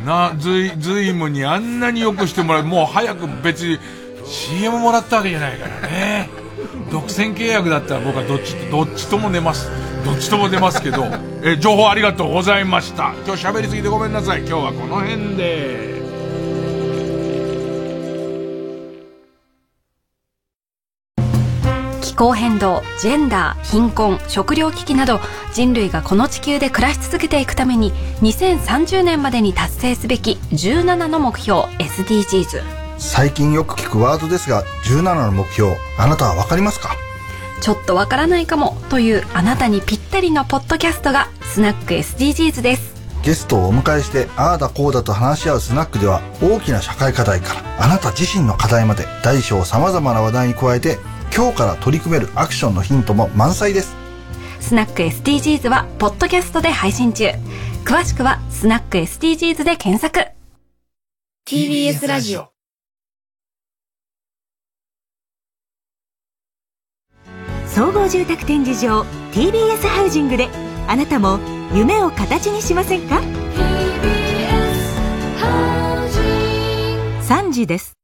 な、ズイ、ズイムにあんなによくしてもらう。もう早く別に CM もらったわけじゃないからね。独占契約だったら僕はどっち、どっちとも寝ます。どっちとも出ますけど、え、情報ありがとうございました。今日喋りすぎてごめんなさい。今日はこの辺で。気候変動ジェンダー貧困食糧危機など人類がこの地球で暮らし続けていくために2030年までに達成すべき17の目標 SDGs 最近よく聞くワードですが17の目標あなたは分かりますか？ちょっとわからないかもというあなたにぴったりのポッドキャストがスナック SDGs です。ゲストをお迎えしてああだこうだと話し合うスナックでは大きな社会課題からあなた自身の課題まで大小さまざまな話題に加えて今日から取り組めるアクションのヒントも満載です。スナック SDGs はポッドキャストで配信中。詳しくはスナック SDGs で検索。TBS ラジオ。総合住宅展示場 TBS ハウジングであなたも夢を形にしませんか？3時です